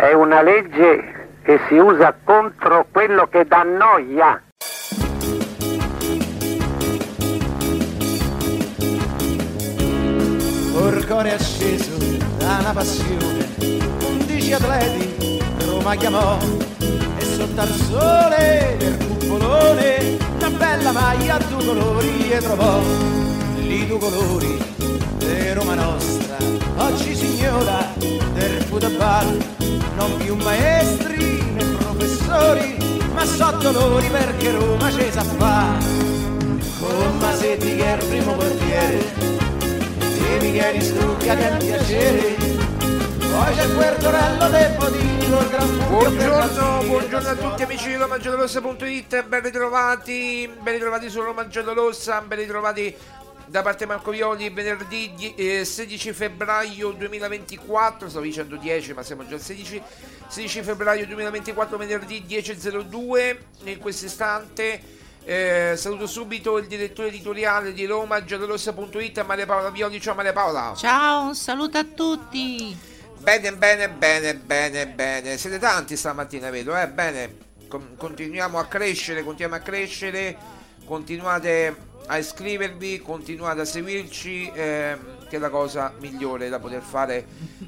è una legge che si usa contro quello che dà noia. Orcore acceso da una passione, undici atleti Roma chiamò. E sotto al sole del cupolone una bella maglia a due colori e trovò. Lì due colori di Roma nostra. Oggi signora del football, non più maestri né professori, ma so dolori perché Roma ci sa fa. Con Masetti che è il primo portiere e Michele Strucca che è un piacere. Poi c'è quel torello del gran per Buongiorno, buongiorno a tutti amici di RomaGiallorossa.it, ben ritrovati, ben ritrovati su Roma Giallorossa, ben ritrovati da parte Marco Violi, venerdì eh, 16 febbraio 2024, stavo dicendo 10 ma siamo già al 16, 16 febbraio 2024, venerdì 10.02, in questo istante eh, saluto subito il direttore editoriale di Roma Giallorossa.it, Maria Paola Violi, ciao Maria Paola. Ciao, un saluto a tutti. Bene, bene, bene, bene, bene. Siete tanti stamattina, vedo, eh? Bene. Con- continuiamo a crescere, continuiamo a crescere. Continuate a iscrivervi, continuate a seguirci, ehm, che è la cosa migliore da poter fare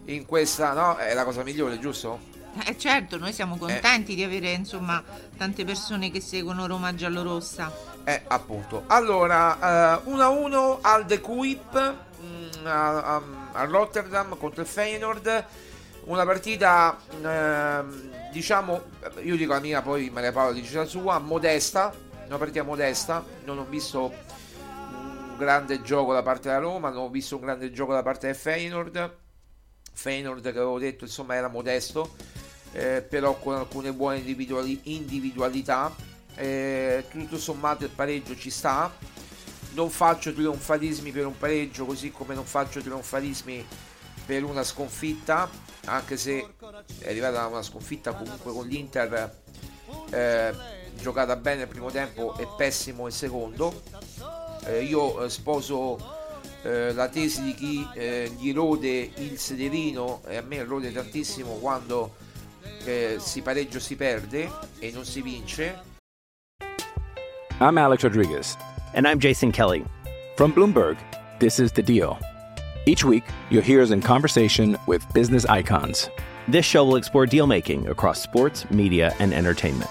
in questa, no? È la cosa migliore, giusto? Eh, certo, noi siamo contenti di avere insomma tante persone che seguono Roma Giallorossa. Eh, appunto. Allora, 1-1 al De Kuip mm, a, a- a Rotterdam contro il Feyenoord. Una partita, ehm, diciamo, io dico la mia, poi Maria Paola dice la sua, modesta. Una partita modesta. Non ho visto un grande gioco da parte della Roma, non ho visto un grande gioco da parte del Feyenoord. Feyenoord che avevo detto, insomma, era modesto. eh, però con alcune buone individuali- individualità. Eh, tutto sommato il pareggio ci sta. Non faccio trionfalismi per un pareggio, così come non faccio trionfalismi per una sconfitta, anche se è arrivata una sconfitta comunque con l'Inter eh, giocata bene il primo tempo e pessimo il secondo. Eh, io eh, sposo eh, la tesi di chi eh, gli rode il sederino e a me rode tantissimo quando eh, si pareggia o si perde e non si vince. I'm Alex Rodriguez. And I'm Jason Kelly. From Bloomberg, this is The Deal. Each week, you'll hear us in conversation with business icons. This show will explore deal making across sports, media, and entertainment.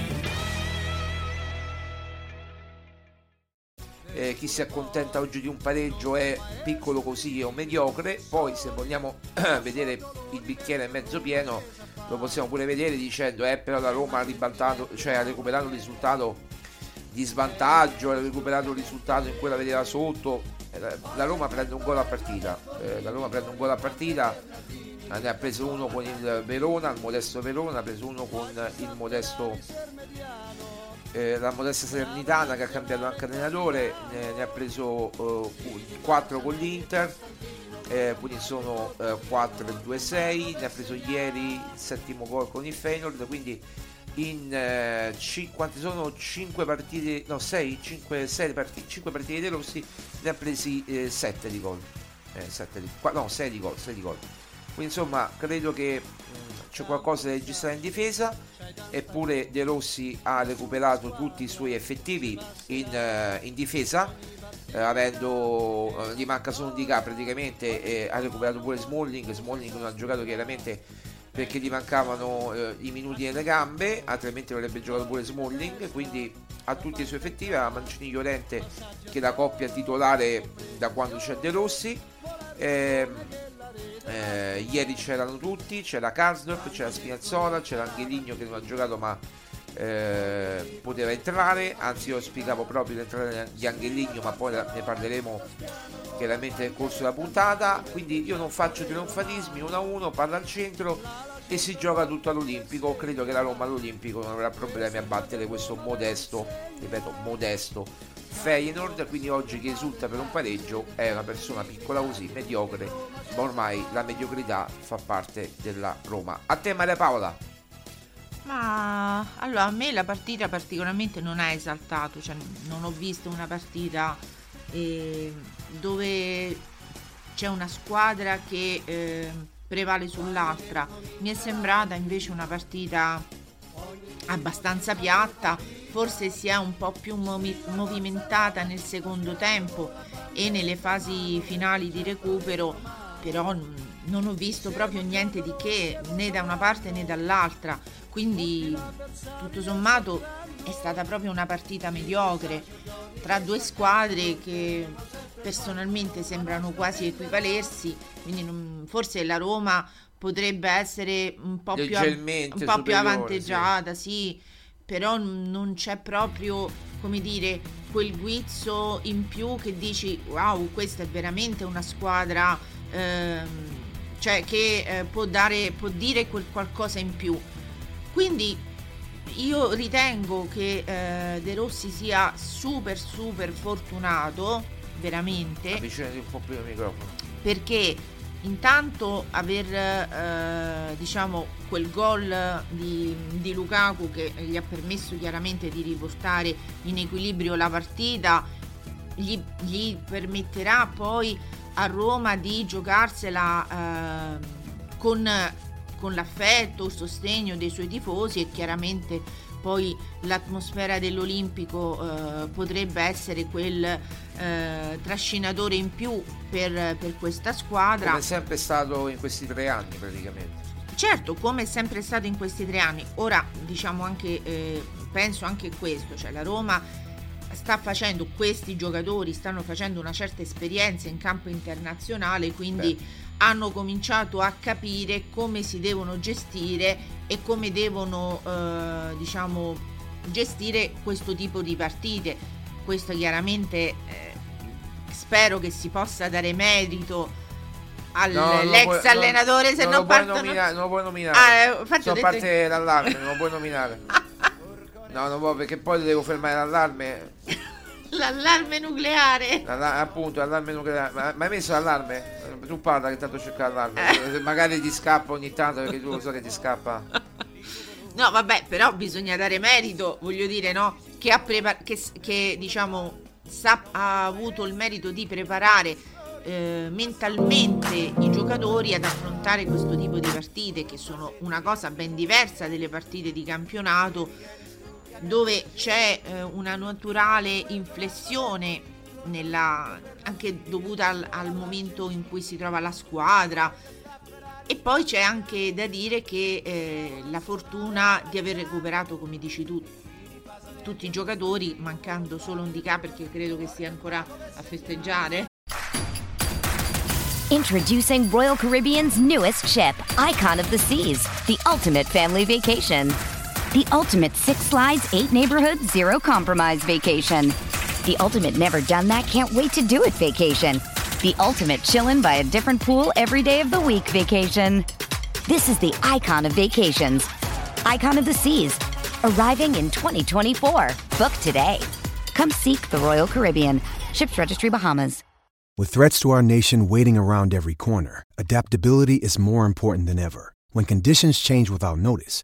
Eh, chi si accontenta oggi di un pareggio è piccolo così o mediocre. Poi, se vogliamo vedere il bicchiere mezzo pieno, lo possiamo pure vedere dicendo: Eh, però la Roma ha ribaltato, cioè ha recuperato il risultato di svantaggio, ha recuperato il risultato in cui la vedeva sotto. Eh, la- Roma prende un gol a partita. Eh, la Roma prende un gol a partita. Ne ha preso uno con il Verona, il modesto Verona, ha preso uno con il modesto eh, la modesta Salernitana che ha cambiato anche allenatore, ne, ne ha preso 4 con l'Inter, eh, quindi sono 4 e 2 6, ne ha preso ieri il settimo gol con il Feyenoord, quindi in eh, cin- quante sono 5 partite, no 6, 5, 6 partite, 5 partite dei Rossi, ne ha presi 7 di gol, eh, sette di- qua- no 6 di gol, 6 di gol. Quindi insomma credo che mh, c'è qualcosa da registrare in difesa, eppure De Rossi ha recuperato tutti i suoi effettivi in, eh, in difesa, eh, avendo, eh, gli manca solo di K praticamente, e ha recuperato pure Smalling, Smalling non ha giocato chiaramente perché gli mancavano eh, i minuti nelle gambe, altrimenti avrebbe giocato pure Smalling, quindi ha tutti i suoi effettivi, ha Mancini Llorente che è la coppia titolare da quando c'è De Rossi. Ehm, eh, ieri c'erano tutti, c'era Karsdorp, c'era Spinazzola, c'era Angeligno che non ha giocato ma eh, poteva entrare, anzi io spiegavo proprio l'entrata di Angeligno ma poi ne parleremo chiaramente nel corso della puntata, quindi io non faccio trionfalismi 1-1, palla al centro e si gioca tutto all'Olimpico, credo che la Roma all'Olimpico non avrà problemi a battere questo modesto, ripeto modesto Feyenoord, quindi oggi chi esulta per un pareggio è una persona piccola così, mediocre, ma ormai la mediocrità fa parte della Roma. A te Maria Paola. Ma allora a me la partita particolarmente non ha esaltato, cioè non ho visto una partita eh, dove c'è una squadra che eh, prevale sull'altra. Mi è sembrata invece una partita abbastanza piatta, forse si è un po' più movi- movimentata nel secondo tempo e nelle fasi finali di recupero, però non ho visto proprio niente di che né da una parte né dall'altra, quindi tutto sommato è stata proprio una partita mediocre tra due squadre che personalmente sembrano quasi equivalersi, quindi non- forse la Roma potrebbe essere un po' più, un po' più superiore, avanteggiata, sì. però non c'è proprio, come dire, quel guizzo in più che dici wow, questa è veramente una squadra ehm, cioè che eh, può, dare, può dire quel qualcosa in più. Quindi io ritengo che eh, De Rossi sia super super fortunato, veramente Avvicinati un po' più al microfono. perché intanto aver eh, diciamo quel gol di, di Lukaku che gli ha permesso chiaramente di riportare in equilibrio la partita gli, gli permetterà poi a Roma di giocarsela eh, con, con l'affetto, il sostegno dei suoi tifosi e chiaramente poi l'atmosfera dell'Olimpico eh, potrebbe essere quel eh, trascinatore in più per, per questa squadra. Come è sempre stato in questi tre anni praticamente. Certo, come è sempre stato in questi tre anni. Ora diciamo anche, eh, penso anche questo, cioè la Roma sta facendo, questi giocatori stanno facendo una certa esperienza in campo internazionale, quindi Beh. Hanno cominciato a capire come si devono gestire e come devono, eh, diciamo, gestire questo tipo di partite. Questo chiaramente eh, spero che si possa dare merito all'ex no, allenatore se non, non partono... nominare, non lo puoi nominare. Ah, eh, sono parte l'allarme non lo puoi nominare. No non può perché poi devo fermare l'allarme l'allarme nucleare L'alla- appunto l'allarme nucleare ma, ma hai messo l'allarme? tu parla che tanto cerca l'allarme eh. magari ti scappa ogni tanto perché tu lo so che ti scappa no vabbè però bisogna dare merito voglio dire no che ha, prepar- che, che diciamo sa- ha avuto il merito di preparare eh, mentalmente i giocatori ad affrontare questo tipo di partite che sono una cosa ben diversa delle partite di campionato dove c'è eh, una naturale inflessione nella, anche dovuta al, al, momento in cui si trova la squadra e poi c'è anche da dire che eh, la fortuna di aver recuperato come dici tu tutti i giocatori mancando solo un DK perché credo che sia ancora a festeggiare Introducing Royal Caribbean's newest ship, Icon of the Seas, the ultimate family vacation. The ultimate six slides, eight neighborhoods, zero compromise vacation. The ultimate never done that, can't wait to do it vacation. The ultimate chillin' by a different pool every day of the week vacation. This is the icon of vacations. Icon of the Seas. Arriving in 2024. Book today. Come seek the Royal Caribbean. Ships Registry Bahamas. With threats to our nation waiting around every corner, adaptability is more important than ever. When conditions change without notice,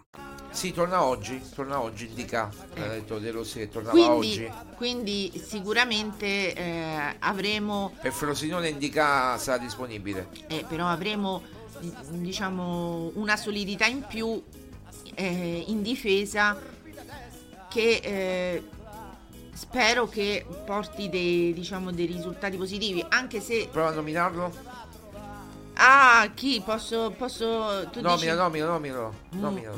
Sì, torna oggi, torna oggi eh. ha detto De Rossi che tornava quindi, oggi. Quindi sicuramente eh, avremo... Per Frosinone in DK sarà disponibile. Eh, però avremo diciamo una solidità in più eh, in difesa che eh, spero che porti dei, diciamo, dei risultati positivi, anche se... Prova a nominarlo. Ah, chi? Posso... posso tu nomina, dici... nomina, nomina, nomina.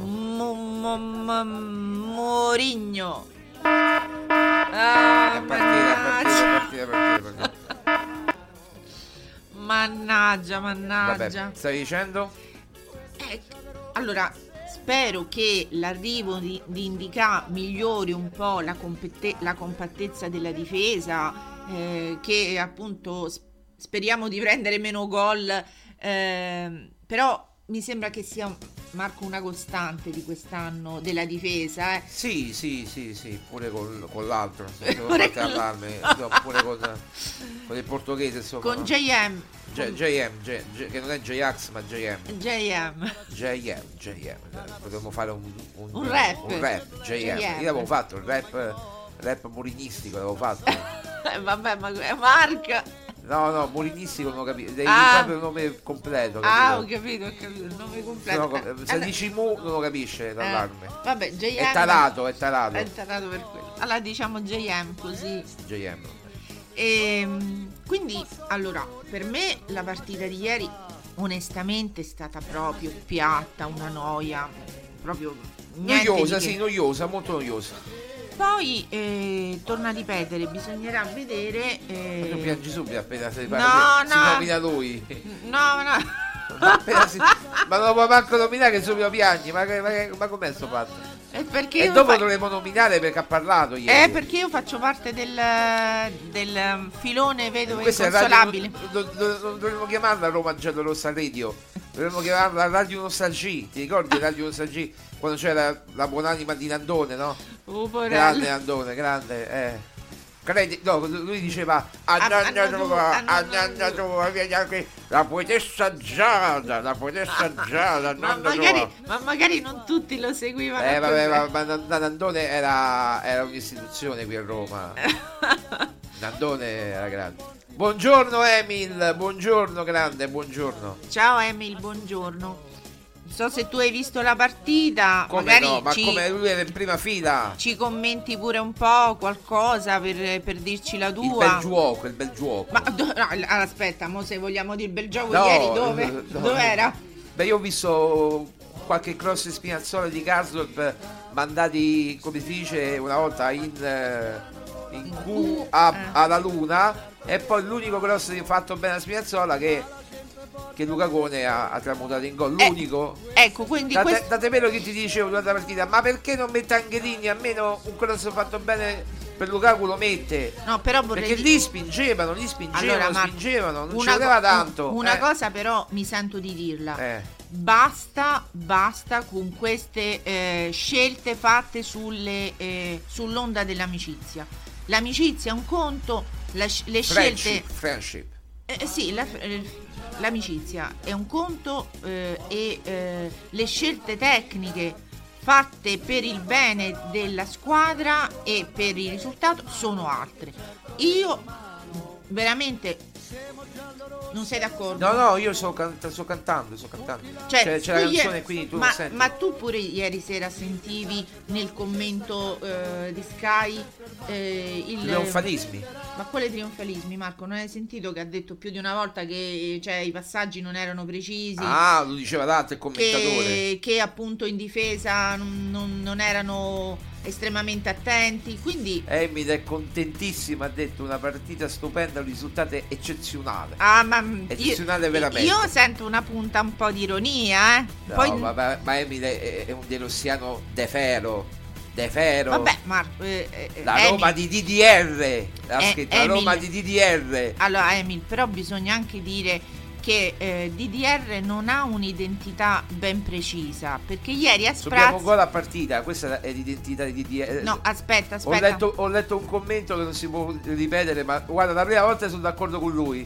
Morigno. Ah, partita, partita, partita, Mannaggia, mannaggia. Vabbè, stai dicendo? Eh, allora, spero che l'arrivo di, di Indica migliori un po' la, compette- la compattezza della difesa, eh, che appunto speriamo di prendere meno gol eh, però mi sembra che sia Marco una costante di quest'anno della difesa. Eh. Sì, sì, sì, sì, pure con, con l'altro, pure con, allarme, pure con, con, il portoghese, insomma. Con no? JM. J, JM, J, J, che non è JAX ma JM. JM. JM, JM. Potremmo fare un, un, un rap. Un rap, JM. JM. Io l'avevo fatto, il rap, rap murinistico l'avevo fatto. Vabbè, ma è Marco. No, no, Molinistico non ho capito. Devi ah. proprio il nome completo. Capito? Ah, ho capito, ho capito. Il nome completo. No, eh, se eh, dici mu non lo capisce l'allarme. Eh, vabbè, JM. È tarato, è tarato. È tarato per quello. Allora diciamo JM così. JM. E, ehm, quindi, allora, per me la partita di ieri onestamente è stata proprio piatta, una noia. Proprio noiosa, che... sì, noiosa, molto noiosa. Poi eh, torna a ripetere, bisognerà vedere. Eh... Ma piangi subito appena si parla. No, si no. nomina lui. No, no. si... ma non lo può manco nominare che subito piangi. Ma, ma, ma com'è sto fatto? E, e dopo fa... dovremo nominare perché ha parlato ieri. Eh, perché io faccio parte del, del filone vedove inconsolabile. Radio, do, do, do, dovremmo chiamarla Roma Giallo Rossa Radio. Dovremmo chiamarla Radio Nostalgia. Ti ricordi Radio Nostalgia? Quando c'era la buonanima di Nandone, no? Oh, grande Nandone, grande, eh. Credi, no, lui diceva vieni anche la poetessa Giada, la poetessa Giada, ma, magari, ma magari non tutti lo seguivano. Eh vabbè, ma, ma, ma Nandone era, era un'istituzione qui a Roma. Nandone era grande. Buongiorno Emil, buongiorno grande, buongiorno. Ciao Emil, buongiorno. So se tu hai visto la partita. Come magari no, ma ci, come lui era in prima fila. ci commenti pure un po' qualcosa per, per dirci la Il tua. bel gioco, il bel gioco. Ma do- no, aspetta, mo se vogliamo dire il bel gioco No, ieri dove? no. Dov'era? Beh, io ho visto qualche cross Spinazzola di Karsdorp mandati, come si dice, una volta in, eh, in Q a- alla Luna e poi l'unico cross fatto bene a Spinazzola che, che Luca Cone ha, ha tramutato in gol. L'unico. Ecco, quindi Date, vero che ti dicevo durante la partita, ma perché non mette Angelini? Almeno un cross fatto bene per Lukaku lo mette. No, però vorrei Perché lì spingevano, lì spingevano, Allora, spingevano, non ci una voleva co- tanto. Una eh. cosa però mi sento di dirla. Eh. Basta, basta con queste eh, scelte fatte sulle, eh, sull'onda dell'amicizia. L'amicizia è un conto, la le Friendship, scelte... friendship. Eh, sì, la- eh, l'amicizia è un conto eh, e eh, le scelte tecniche fatte per il bene della squadra e per il risultato sono altre. Io veramente non sei d'accordo? No, no, io sto, sto cantando, sto cantando. Cioè, c'è, c'è la canzone ieri- qui, tu ma, ma tu pure ieri sera sentivi nel commento eh, di Sky eh, il Trionfalismi. Ma quale trionfalismi, Marco? Non hai sentito che ha detto più di una volta che cioè, i passaggi non erano precisi? Ah, lo diceva l'altro il commentatore. che, che appunto in difesa non, non- non erano estremamente attenti. Quindi, Emil è contentissima, ha detto una partita stupenda, un risultato eccezionale. ah, ma Eccezionale io, veramente. io sento una punta un po' di ironia, eh. No, Poi, ma, ma, ma Emil è, è un derossiano de Fero. De Fero. vabbè, Marco, eh, eh, La Emil- Roma di DDR. Ha Eh, scritto la Emil. Roma di DDR. Allora, Emil, però bisogna anche dire che eh, DDR non ha un'identità ben precisa perché ieri a Subiamo Spraz gol a partita, questa è l'identità di DDR. No, aspetta, Ho aspetta. letto, ho letto un commento che non si può ripetere, ma guarda, la prima volta sono d'accordo con lui.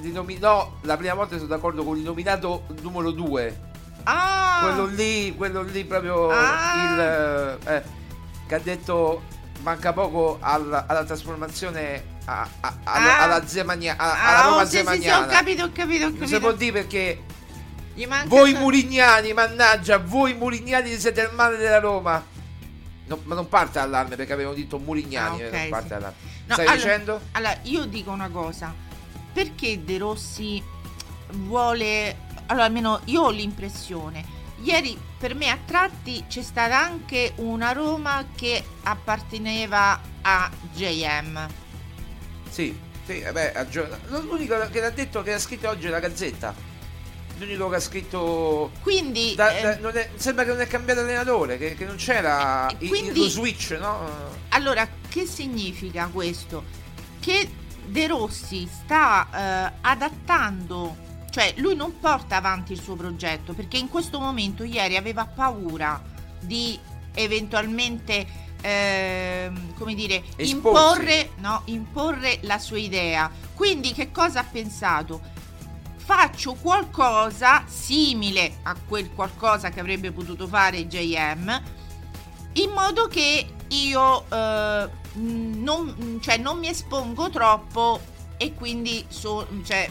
Rinomi- no, la prima volta sono d'accordo con il nominato numero 2. Ah! Quello lì, quello lì proprio Ah! il eh, che ha detto manca poco alla, alla trasformazione a- a- alla, Ah! alla Zemania- a- Ah, alla Roma oh, sì, sì, sì, Zemaniana. ho capito, ho capito, ho Non si capito. può dire perché voi solo- murignani, mannaggia, voi murignani siete il male della Roma. No, ma non parte allarme perché avevano detto murignani, Ah, ok, non parte sì. allarme. No, Stai allora- dicendo? Allora, io dico una cosa. Perché De Rossi vuole... Allora, almeno io ho l'impressione. Ieri per me a tratti c'è stata anche una Roma che apparteneva a JM. Sì, sì, vabbè, ha gio- l'unico che l'ha detto che ha scritto oggi è la Gazzetta. L'unico che ha scritto. Quindi. Da- eh, da- non è- sembra che non è cambiato allenatore, che, che non c'era il- quindi- lo switch, no? Allora, che significa questo? Che De Rossi sta eh, adattando, cioè lui non porta avanti il suo progetto perché in questo momento ieri aveva paura di eventualmente, ehm, come dire, imporre, no, imporre la sua idea. Quindi che cosa ha pensato? Faccio qualcosa simile a quel qualcosa che avrebbe potuto fare JM in modo che io eh, non, mm, cioè, non mi espongo troppo e quindi so- cioè,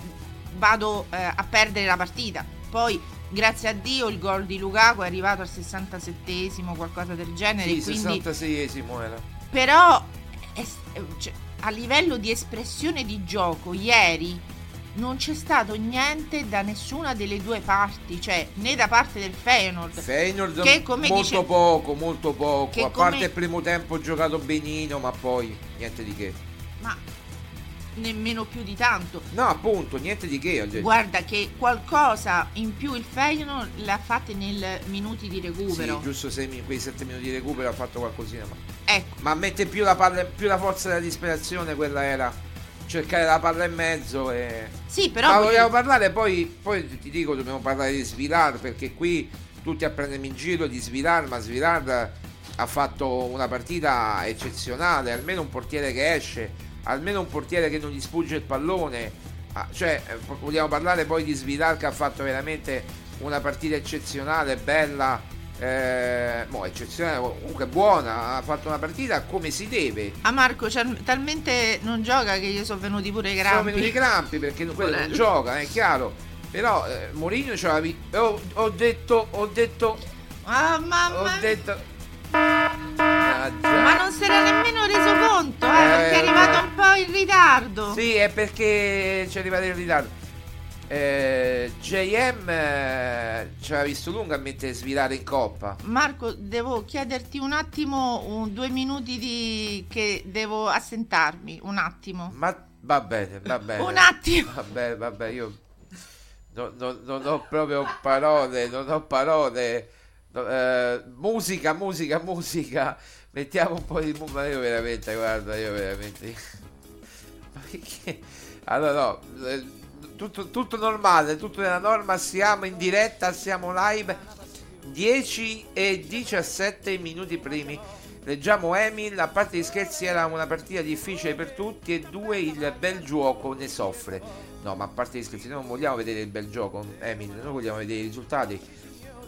vado eh, a perdere la partita. Poi, grazie a Dio, il gol di Lukaku è arrivato al 67esimo, qualcosa del genere. Sì, quindi 66esimo era. però è- cioè, a livello di espressione di gioco ieri non c'è stato niente da nessuna delle due parti cioè né da parte del Feyenoord Feyenoord che come molto dice poco, molto poco. A come- parte il primo tempo giocato benino, ma poi niente di che. ma nemmeno più di tanto No, appunto, niente di che. guarda che qualcosa in più il Feyenoord l'ha fatta nel minuti di recupero Sì, giusto sei quei 7 minuti di recupero ha fatto qualcosina. Ma, ecco ma mette più la, palla, più la forza della disperazione, quella era cercare la palla in mezzo e... sì però Ma vogliamo parlare poi, poi ti dico dobbiamo parlare di Svilar perché qui tutti a prendermi in giro di Svilar, ma Svilar ha fatto una partita eccezionale, almeno un portiere che esce, almeno un portiere che non gli sfugge il pallone. Ah, cioè, eh, vogliamo parlare poi di Svilar che ha fatto veramente una partita eccezionale, bella, eh, boh, eccezionale, comunque buona, ha fatto una partita come si deve. a Marco c'è talmente non gioca che gli sono venuti pure i Sono crampi venuti i crampi perché quello non gioca, è chiaro. Però eh, Mourinho ci aveva vi- ho, detto, ho detto, Ah, mamma ho detto. Ah. Ma non si era nemmeno reso conto, eh, Eh, perché è arrivato un po' in ritardo. Sì, è perché ci è arrivato in ritardo. Eh, JM eh, ci aveva visto lungo a mettere svirare in coppa. Marco, devo chiederti un attimo, un- due minuti di... che devo assentarmi, un attimo. Ma va bene, va bene. Un attimo. Vabbè, vabbè, io no- no- non ho proprio parole, non ho parole. No, eh, musica, musica, musica. Mettiamo un po' di musica. Io veramente, guarda, io veramente. Ma perché? Allora, no, eh, tutto, tutto normale, tutto nella norma. Siamo in diretta, siamo live. 10 e 17 minuti primi. Leggiamo Emil, a parte gli scherzi era una partita difficile per tutti e due il bel gioco ne soffre. No, ma a parte gli scherzi, noi non vogliamo vedere il bel gioco, Emil, noi vogliamo vedere i risultati.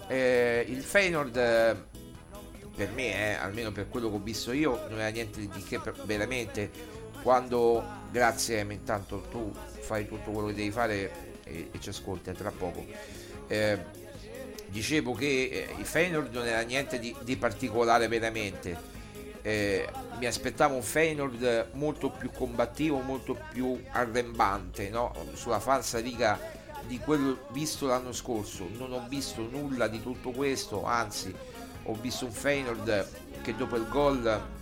Eh, il Feyenoord eh, per me, eh, almeno per quello che ho visto io, non era niente di che veramente quando grazie Emil, intanto tu fai tutto quello che devi fare e, e ci ascolti tra poco. Eh, dicevo che eh, il Feyenoord non era niente di, di particolare veramente. Eh, mi aspettavo un Feyenoord molto più combattivo, molto più arrembante, no? sulla falsa riga di quello visto l'anno scorso. Non ho visto nulla di tutto questo, anzi ho visto un Feyenoord che dopo il gol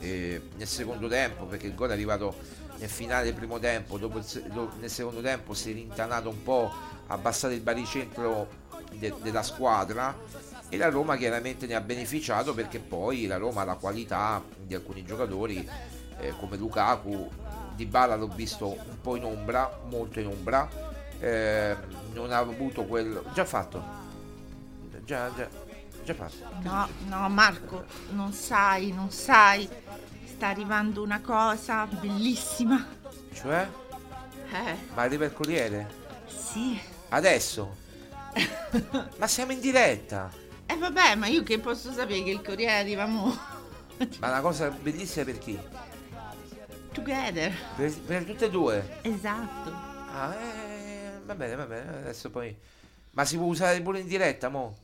eh, nel secondo tempo, perché il gol è arrivato nel finale del primo tempo, dopo il nel secondo tempo si è rintanato un po', abbassato il baricentro de- della squadra e la Roma chiaramente ne ha beneficiato perché poi la Roma ha la qualità di alcuni giocatori eh, come Lukaku, Di Bala l'ho visto un po' in ombra, molto in ombra, eh, non ha avuto quel... già fatto, già, già, già fatto. No, no, Marco, non sai, non sai. Sta arrivando una cosa bellissima. Cioè? Eh, Ma arriva il Corriere? sì. Adesso? Ma siamo in diretta! E vabbè, ma io che posso sapere che il Corriere arriva mo? Ma una cosa bellissima per chi? Together. Per, per tutte e due? Esatto. Ah, eh, va bene, va bene, adesso poi... Ma si può usare pure in diretta, mo?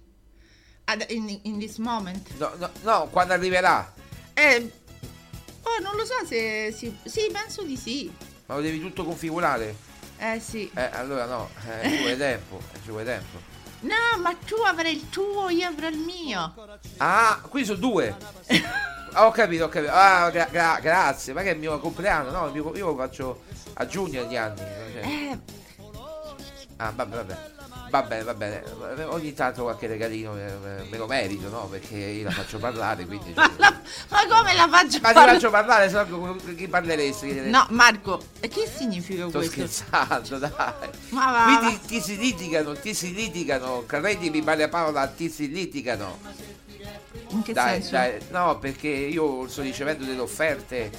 Ad- in, in this moment. No, no, no, quando arriverà? Eh, oh, non lo so se si... Sì, penso di sì. Ma lo devi tutto configurare? Eh sì. Eh, allora no, eh, ci vuole tempo, eh, ci vuole tempo. No, ma tu avrai il tuo, io avrò il mio. Ah, qui sono due! Ah, ho capito, ho capito. Ah, gra- gra- grazie, ma che è il mio compleanno? No, mio- io lo faccio a giugno gli anni. cioè. Eh, Ah, vabbè, vabbè. Va bene, va bene. Ogni tanto qualche regalino me, lo merito, no? Perché io la faccio parlare, quindi... ma, la- ma come la faccio Ma ti parlare? faccio parlare, se no con chi parleresti? No, Marco, e che significa Sto questo? scherzando, dai. Ma va, Qui va. ti, si litigano, ti si litigano. Credimi, Maria Paola, ti si litigano. In che dai, senso? dai, no, perché io sto ricevendo delle offerte,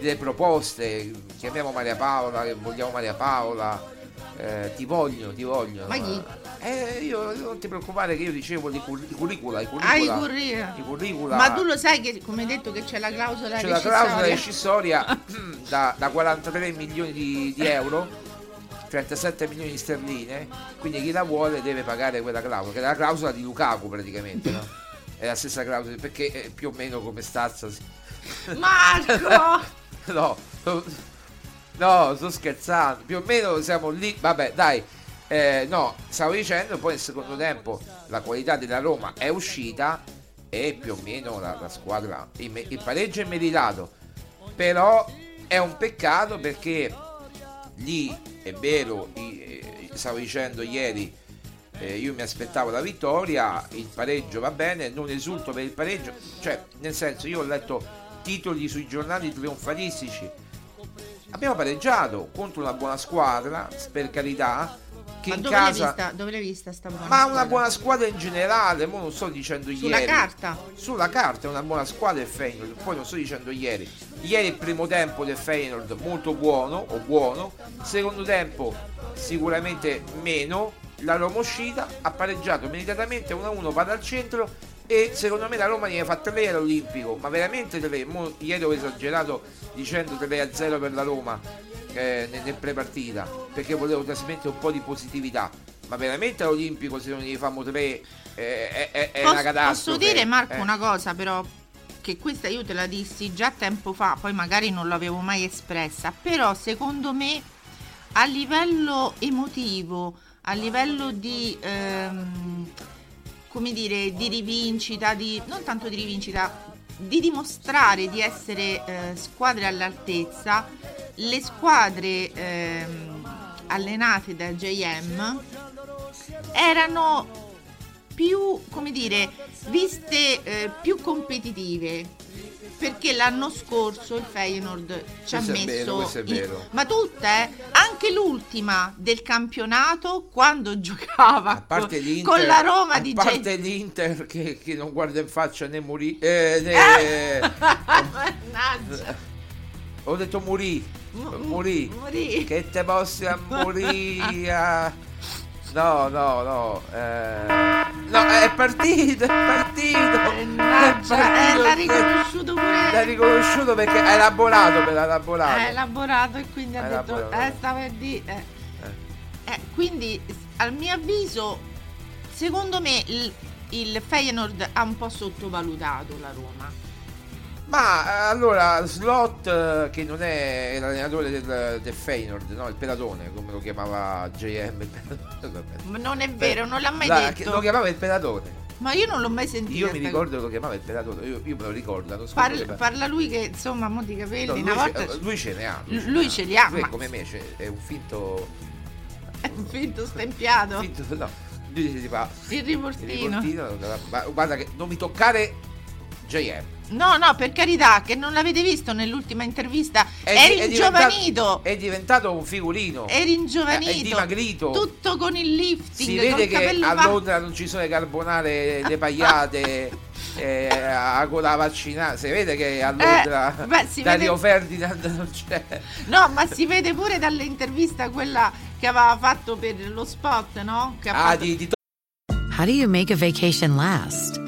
delle proposte. Chiamiamo Maria Paola, vogliamo Maria Paola. Eh, ti vogliono, ti vogliono. Ma chi? Eh, io non ti preoccupare che io dicevo i cur- curricula, i curricula. Ah, i curricula. i curricula. Ma tu lo sai che, come hai detto, che c'è la clausola c'è la clausola rescissoria da, da 43 milioni di, di euro 37 milioni di sterline quindi chi la vuole deve pagare quella clausola che è la clausola di Lukaku praticamente no? è la stessa clausola perché è più o meno come stazza. Marco! no no sto scherzando. Più o meno siamo lì. Vabbè dai. Eh, no stavo dicendo poi nel secondo tempo la qualità della Roma è uscita e più o meno la, la squadra il, il pareggio è meritato. Però è un peccato perché lì è vero eh, stavo dicendo ieri eh, io mi aspettavo la vittoria il pareggio va bene non esulto per il pareggio. Cioè nel senso io ho letto titoli sui giornali trionfalistici abbiamo pareggiato contro una buona squadra per carità che Ma in dove casa l'hai vista? Dove l'hai vista sta buona ma squadra? una buona squadra in generale, mo non sto dicendo Sulla ieri. carta? Sulla carta è una buona squadra il Feyenoord, poi non sto dicendo ieri. Ieri il primo tempo del Feyenoord molto buono o buono, secondo tempo sicuramente meno. La Roma uscita ha pareggiato meritatamente 1-1 vada al centro e secondo me la Roma ne fa 3 all'Olimpico, ma veramente 3. Mo, ieri ho esagerato dicendo 3-0 per la Roma eh, nel, nel pre-partita perché volevo trasmettere un po' di positività. Ma veramente all'Olimpico se non gli famo 3 eh, è, è, è una catastrofe. posso dire Marco eh. una cosa però che questa io te la dissi già tempo fa, poi magari non l'avevo mai espressa, però secondo me a livello emotivo, a livello di ehm, come dire, di rivincita, di non tanto di rivincita, di dimostrare di essere eh, squadre all'altezza, le squadre ehm, allenate da JM erano più, come dire, viste eh, più competitive. Perché l'anno scorso il Feyenoord ci ha Questo è messo. vero, vero. ma tutte, eh? anche l'ultima del campionato, quando giocava A parte con, la Roma a di parte Gen- l'Inter che, che non guarda in faccia né Muri eh, né- Mannaggia. ho detto Muri Muri Muri. che te posso a Muri no no no eh, no è partito è partito Mannaggia, eh, l'ha riconosciuto pure. l'ha riconosciuto perché ha elaborato per elaborato Ha elaborato e quindi ha Ha detto, eh, stava a dire. eh. Eh, quindi, s- al mio avviso, secondo me il, il Feyenoord ha un po' sottovalutato la Roma. Ma eh, allora Slot eh, che non è l'allenatore del, del Feyenoord, no? Il Pelatone, come lo chiamava JM. non è vero, non l'ha mai La- detto. Lo chiamava il Pelatone. Ma io non l'ho mai sentito. Io mi ricordo che lo chiamava il Pelatone, io, io me lo ricordo. scorso Parla, parla lui che insomma, mo di capelli. No, lui, una ce, volta lui ce ne ha. L- lui ce li ha, Lui ma- come me, cioè, è un finto. è un finto stempiato. finto no, lui si fa. Il riportino. il riportino, guarda che non mi toccare JM. No, no, per carità, che non l'avete visto nell'ultima intervista. È, Eri è diventato- ingiovanito. È diventato un figurino. Eri ingiovanito. È, è dimagrito. Tutto con il lifting. Si col vede che a fa- Londra non ci sono le carbonare, le pagliate, eh, a con la vaccinata. Si vede che a Londra Eh, beh, si Dario vede- Ferdinand non c'è. No, ma si vede pure dall'intervista quella che aveva fatto per lo spot, no? Che ha Ah, fatto- di, di How do you make a vacation last?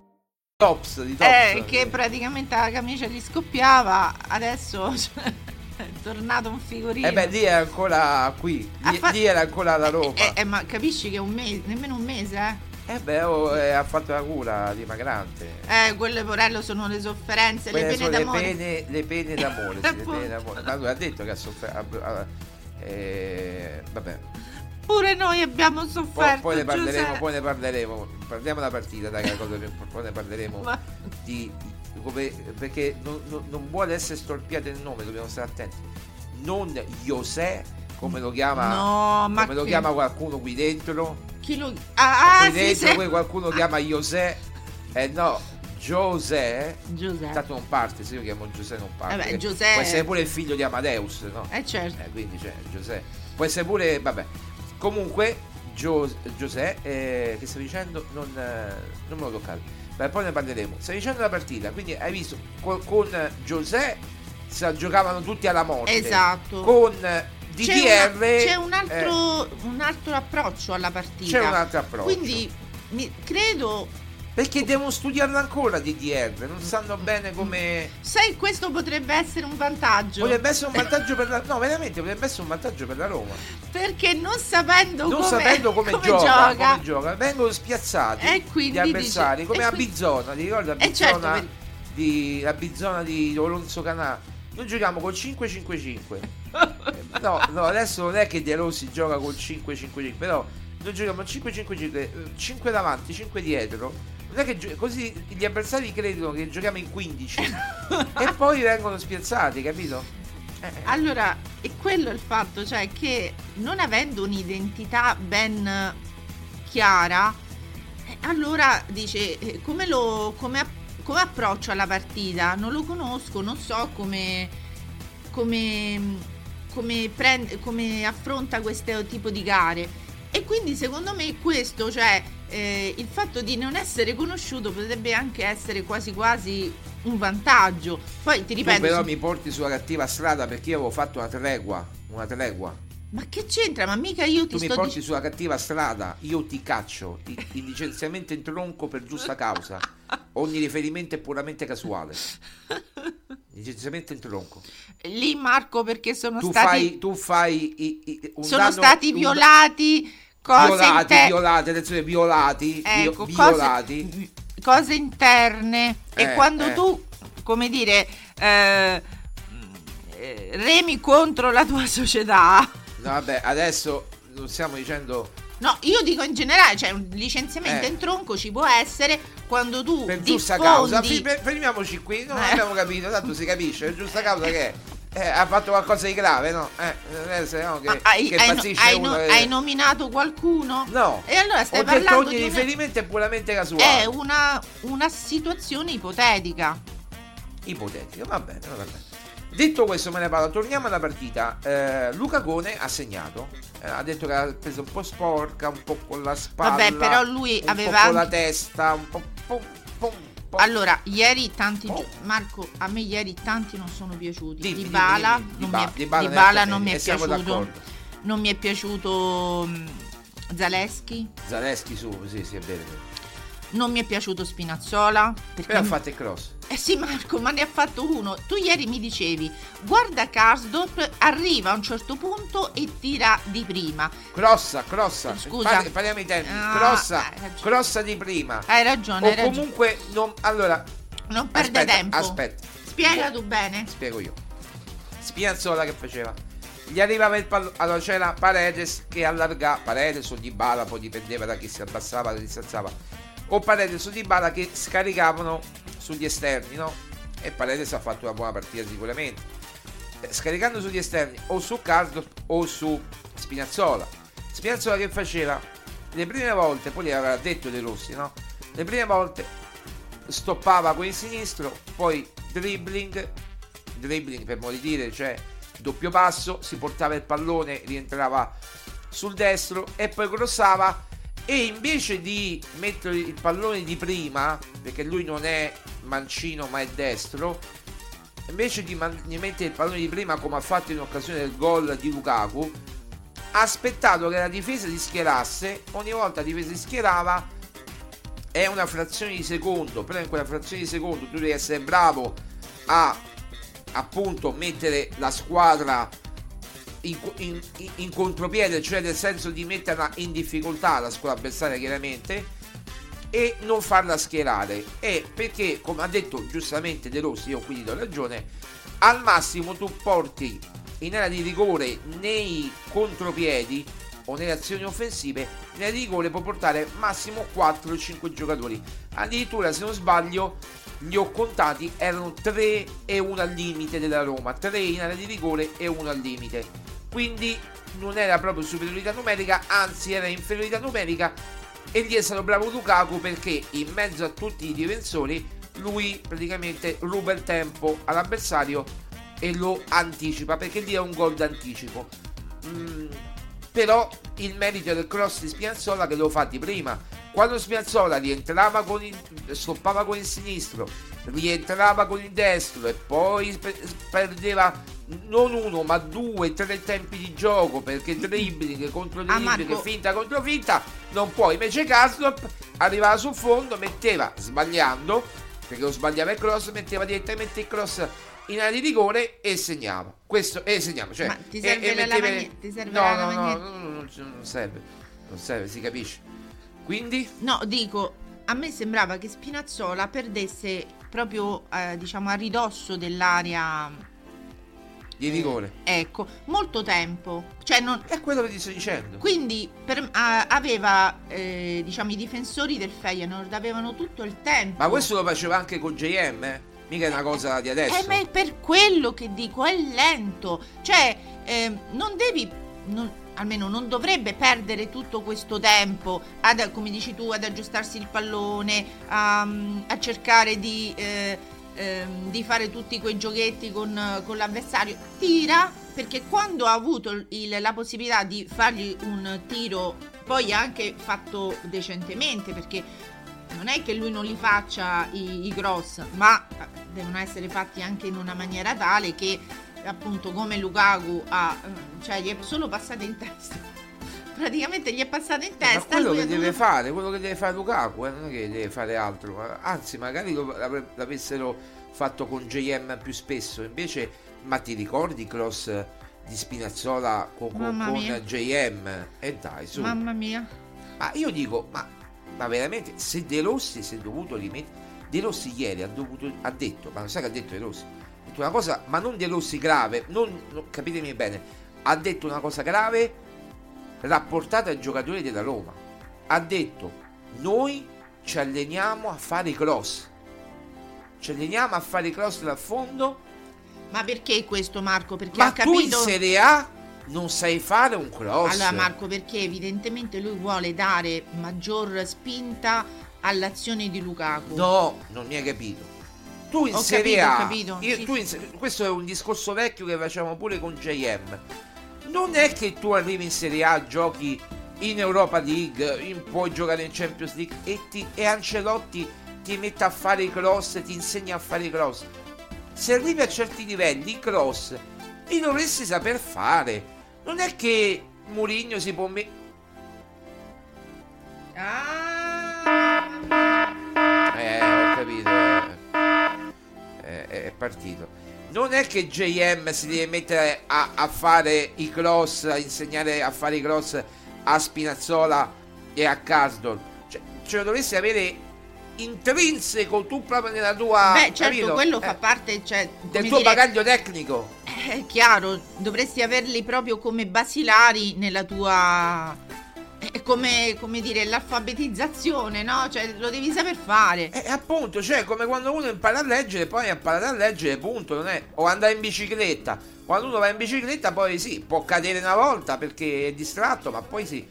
Tops, di Tops. Eh, che praticamente la camicia gli scoppiava, adesso cioè, è tornato un figurino. Eh beh, lì è ancora qui. Lì, fa- lì era ancora la Roma. Eh, eh, ma capisci che un mese, nemmeno un mese, eh? Eh beh, oh, eh, ha fatto la cura dimagrante. Eh, quelle porello sono le sofferenze, Quelle le pene le d'amore. pene, le pene d'amore. sì, le pene d'amore. Ma lui ha detto che ha sofferto. eh, vabbè, Pure noi abbiamo poi, sofferto. poi ne parleremo, Giuseppe. poi ne parleremo. Parliamo della partita, dai, che è la cosa più- poi ne parleremo Ma- di, di come, perché non, non- non vuole essere storpiato il nome, dobbiamo stare attenti. Non José, come lo chiama, No, ma come lo che- chiama qualcuno qui dentro. Chi lo... Ah, ah, qui sì, dentro sì. poi qualcuno chiama José. Eh no, José. Giuseppe. Tanto non parte, se io chiamo Giuseppe non parte. Eh beh, Giuseppe- Può essere pure il figlio di Amadeus, no? Eh certo. Eh, quindi c'è Giuseppe. Può essere pure, vabbè. Comunque, Gio- Giuseppe, eh, che stai dicendo? Non, eh, non me lo toccare. Beh, poi ne parleremo. Stai dicendo la partita, quindi hai visto con, con Giuseppe giocavano tutti alla morte. Esatto. Con DDR C'è, una- c'è un, eh, altro, un altro approccio alla partita. C'è un altro approccio. Quindi mi- credo. Perché devono studiarlo ancora DDR, non sanno bene come. Sai, questo potrebbe essere un vantaggio. Potrebbe essere un vantaggio per la. No, veramente potrebbe essere un vantaggio per la Roma. Perché non sapendo Non come, sapendo come, come gioca, gioca, come gioca, vengono spiazzati E quindi gli avversari, dice- come e a qui- Bizzona, ti ricordi la Eh, certo, Bizzona per- di la Bizzona di Lorenzo Canà? Noi giochiamo col 5-5-5. Eh, no, no, adesso non è che De Rossi gioca col 5-5-5, però noi giochiamo 5-5-5, 5 davanti, 5 dietro. Non è che gio- così gli avversari credono che giochiamo in 15 e poi vengono spiazzati, capito? Allora, e quello è il fatto, cioè che non avendo un'identità ben chiara, eh, allora dice eh, come lo come, come approccio alla partita? Non lo conosco, non so come come come, prende, come affronta questo tipo di gare. E quindi secondo me questo, cioè eh, il fatto di non essere conosciuto potrebbe anche essere quasi quasi un vantaggio. Poi ti ripeto, tu però su- mi porti sulla cattiva strada perché io avevo fatto una tregua, una tregua. Ma che c'entra? Ma mica io ti Tu mi sto porti dicendo. sulla cattiva strada, io ti caccio, ti, il licenziamento in tronco per giusta causa. Ogni riferimento è puramente casuale. Licenziamento in tronco. Lì Marco perché sono Tu stati fai, tu fai i- i- un sono danno- stati un- violati cose, violati, inter- violati, attenzione, violati, vio- Ecco, cose- violati. cose interne e Eh, quando eh. tu come dire eh, remi contro la tua società No, vabbè, adesso non stiamo dicendo No, io dico in generale, cioè un licenziamento Eh. in tronco ci può essere quando tu per giusta diffondi causa. Fi- Fermiamoci qui, non Eh. abbiamo capito, tanto si capisce, per giusta causa che è. Eh, ha fatto qualcosa di grave, no? Eh, non è se no che, hai, che hai hai uno hai nominato qualcuno? No. E allora stai Ho detto parlando ogni di una, riferimento è puramente casuale. è una, una situazione ipotetica. Ipotetica, va bene, va bene. Detto questo, me ne parlo. Torniamo alla partita. Eh, Luca Cone ha segnato. Eh, ha detto che ha preso un po' sporca, un po' con la spalla. Vabbè, però lui un aveva po' con la testa, un po'. pom, pom, pom. Allora, ieri tanti Oh. gio- Marco, a me ieri tanti non sono piaciuti. Dimmi, Di Bala dimmi. non, mi è, ne- non mi è piaciuto. d'accordo. Non mi è piaciuto mm, Zaleschi, Zaleschi su, sì, sì, è vero. Non mi è piaciuto Spinazzola. Perché ha fatto il cross. Eh sì Marco, ma ne ha fatto uno. Tu ieri mi dicevi, guarda Karsdorp, arriva a un certo punto e tira di prima. Crossa, crossa. Scusa. Parli- Parliamo i tempi. Ah, crossa, crossa di prima. Hai ragione, O hai ragione. comunque non. Allora. Non perde aspetta, tempo. Aspetta. Spiega tu bene. Spiego io. Spinazzola che faceva? Gli arrivava il pallone. Allora c'era Paredes che allargava. Paredes o Di Bala, poi dipendeva da chi si abbassava, da chi si alzava. O Paredes o Di Bala che scaricavano sugli esterni, no? E Paredes ha fatto una buona partita sicuramente. Eh, Scaricando sugli esterni o su Cardo o su Spinazzola. Spinazzola che faceva? Le prime volte, poi aveva detto De Rossi, no? Le prime volte stoppava quel sinistro, poi dribbling, dribbling per modo di dire, cioè doppio passo, si portava il pallone, rientrava sul destro e poi crossava e invece di mettere il pallone di prima, perché lui non è mancino ma è destro, invece di, man- di mettere il pallone di prima come ha fatto in occasione del gol di Lukaku, ha aspettato che la difesa si schierasse, ogni volta la difesa si schierava è una frazione di secondo, però in quella frazione di secondo tu devi essere bravo a appunto mettere la squadra in, in- in- contropiede, cioè nel senso di metterla in difficoltà la squadra avversaria chiaramente, e non farla schierare. E perché, come ha detto giustamente De Rossi, io qui gli do ragione, al massimo tu porti in area di rigore nei contropiedi o nelle azioni offensive, nel rigore può portare massimo 4 o 5 giocatori. Addirittura, se non sbaglio, li ho contati, erano 3 e 1 al limite della Roma, 3 in area di rigore e 1 al limite. Quindi non era proprio superiorità numerica, anzi era inferiorità numerica e lì è stato bravo Lukaku perché in mezzo a tutti i difensori lui praticamente ruba il tempo all'avversario e lo anticipa perché lì è un gol d'anticipo. Mm, però il merito del cross di Spiazzola che lo fatti prima. Quando Spiazzola rientrava con il, stoppava con il sinistro, rientrava con il destro e poi perdeva non uno ma due, tre tempi di gioco perché dribbling contro Ah, dribbling, Marco. finta contro finta, non puoi. Invece Kaslop arrivava sul fondo, metteva sbagliando, perché lo sbagliava il cross, metteva direttamente il cross in area di rigore e segnava. Questo e segnava, cioè Ma ti e- serve e la metteva- no, la no, no, no, no, non, non serve. Non serve, si capisce. Quindi No, dico, a me sembrava che Spinazzola perdesse proprio, eh, diciamo, a ridosso dell'area, di rigore. ecco, molto tempo. Cioè non... È quello che ti sto dicendo. Quindi per- a- aveva, eh, diciamo, i difensori del Feyenoord avevano tutto il tempo. Ma questo lo faceva anche con JM, eh? Mica è una cosa di adesso. Eh, ma è per quello che dico, è lento. Cioè, eh, non devi, non- almeno non dovrebbe perdere tutto questo tempo, ad, come dici tu, ad aggiustarsi il pallone, a, a cercare di, eh, ehm, di fare tutti quei giochetti con, con l'avversario. Tira, perché quando ha avuto il- la possibilità di fargli un tiro, poi anche fatto decentemente, perché non è che lui non li faccia i, i cross, ma eh, devono essere fatti anche in una maniera tale che appunto come Lukaku ha eh, cioè gli è solo passato in testa. Praticamente gli è passato in Ma testa. quello lui che deve fare, quello che deve fare Lukaku, eh, non è che deve fare altro. ma- Anzi, magari lo- l'avessero fatto con JM più spesso. Invece, ma ti ricordi i cross di Spinazzola con, con, con. JM? E dai, su. Mamma mia. Ma io dico, ma, ma veramente, se De Rossi si è dovuto rimettere... De Rossi ieri ha, dovuto, ha detto, ma non sai che ha detto De Rossi? Ha detto una cosa, ma non De Rossi grave, non, non- capitemi bene, ha detto una cosa grave rapportata ai giocatori della Roma. Ha detto, noi ci alleniamo a fare i cross. Ci alleniamo a fare i cross dal fondo, Ma perché questo Marco? Perché ma ha tu in capito Serie A non sai fare un cross. Allora Marco, perché evidentemente lui vuole dare maggior spinta all'azione di Lukaku. No, non mi hai capito. Tu in Ho Serie capito, A, capito, io- sì, tu in questo è un discorso vecchio che facciamo pure con JM. Non è che tu arrivi in Serie A, giochi in Europa League, in- puoi giocare in Champions League e, ti- e Ancelotti ti mette a fare i cross, ti insegna a fare i cross. Se arrivi a certi livelli, i cross li dovresti saper fare. Non è che Mourinho si può mettere. Capito. eh. Eh, È, partito. Non è che JM si deve mettere a, a fare i cross, a insegnare a fare i cross a Spinazzola e a Casdor. Cioè, ce lo dovresti avere intrinseco tu proprio nella tua. Beh, certo, capito? quello Eh, fa parte, cioè, del tuo dire, bagaglio tecnico. È chiaro, dovresti averli proprio come basilari nella tua. È come, come dire, l'alfabetizzazione, no? Cioè, lo devi saper fare. E appunto, cioè, come quando uno impara a leggere, poi ha imparato a leggere, punto, non è. O andare in bicicletta. Quando uno va in bicicletta, poi sì, può cadere una volta perché è distratto, ma poi sì.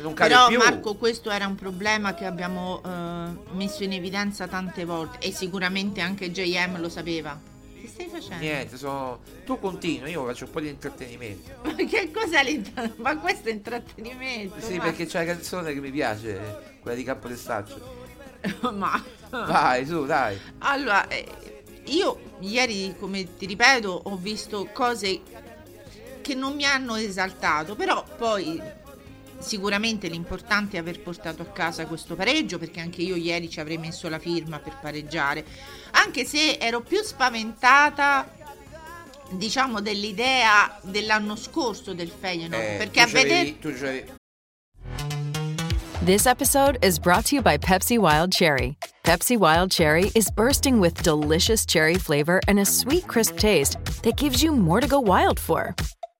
Non cade Però più. Marco, questo era un problema che abbiamo eh, messo in evidenza tante volte e sicuramente anche JM lo sapeva. Che stai facendo? Niente, sono... tu continui, io faccio un po' di intrattenimento. Ma che cos'è l'intrattenimento? Ma questo è intrattenimento. Sì, ma- perché c'è la canzone che mi piace, quella di Campo Testaccio. ma... Vai, su, dai. Allora, eh, io ieri, come ti ripeto, ho visto cose che non mi hanno esaltato, però poi sicuramente l'importante è aver portato a casa questo pareggio, perché anche io ieri ci avrei messo la firma per pareggiare, anche se ero più spaventata diciamo dell'idea dell'anno scorso del Feyenoord Eh, perché a vedere This episode is brought to you by Pepsi Wild Cherry. Pepsi Wild Cherry is bursting with delicious cherry flavor and a sweet, crisp taste that gives you more to go wild for.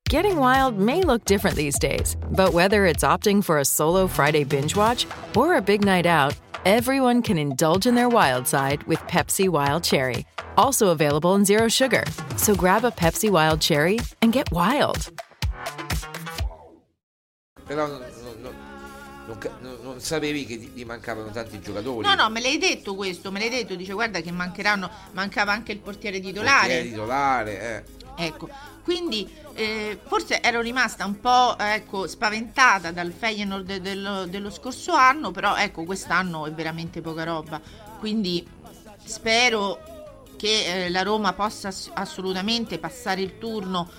Getting wild may look different these days, but whether it's opting for a solo Friday binge watch or a big night out, everyone can indulge in their wild side with Pepsi Wild Cherry. Also available in Zero Sugar. So grab a Pepsi Wild Cherry and get wild. Però non, non- non non- non sapevi che gli mancavano tanti giocatori. No, no, me l'hai detto questo, me l'hai detto, dice guarda che mancheranno, mancava anche il portiere titolare. Portiere titolare, eh. Ecco, quindi eh, forse ero rimasta un po' ecco, spaventata dal Feyenoord dello, dello scorso anno, però ecco, quest'anno è veramente poca roba. Quindi spero che eh, la Roma possa ass- assolutamente passare il turno,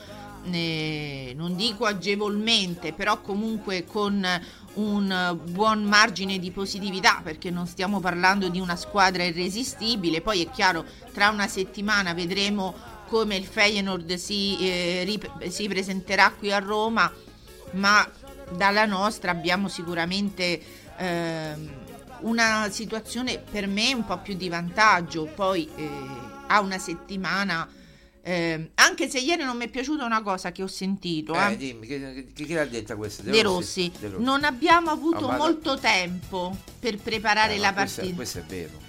eh, non dico agevolmente, però comunque con un buon margine di positività perché non stiamo parlando di una squadra irresistibile. Poi è chiaro, tra una settimana vedremo come il Feyenoord si, eh, rip- si presenterà qui a Roma, ma dalla nostra abbiamo sicuramente ehm, una situazione per me un po' più di vantaggio. Poi eh, a una settimana. ehm, anche se ieri non mi è piaciuta una cosa che ho sentito, Eh, eh, dimmi, che, che, che l'ha detta questa? De Rossi, De Rossi. non abbiamo avuto ma- molto tempo per preparare Eh, la ma questo, partita. questo è vero.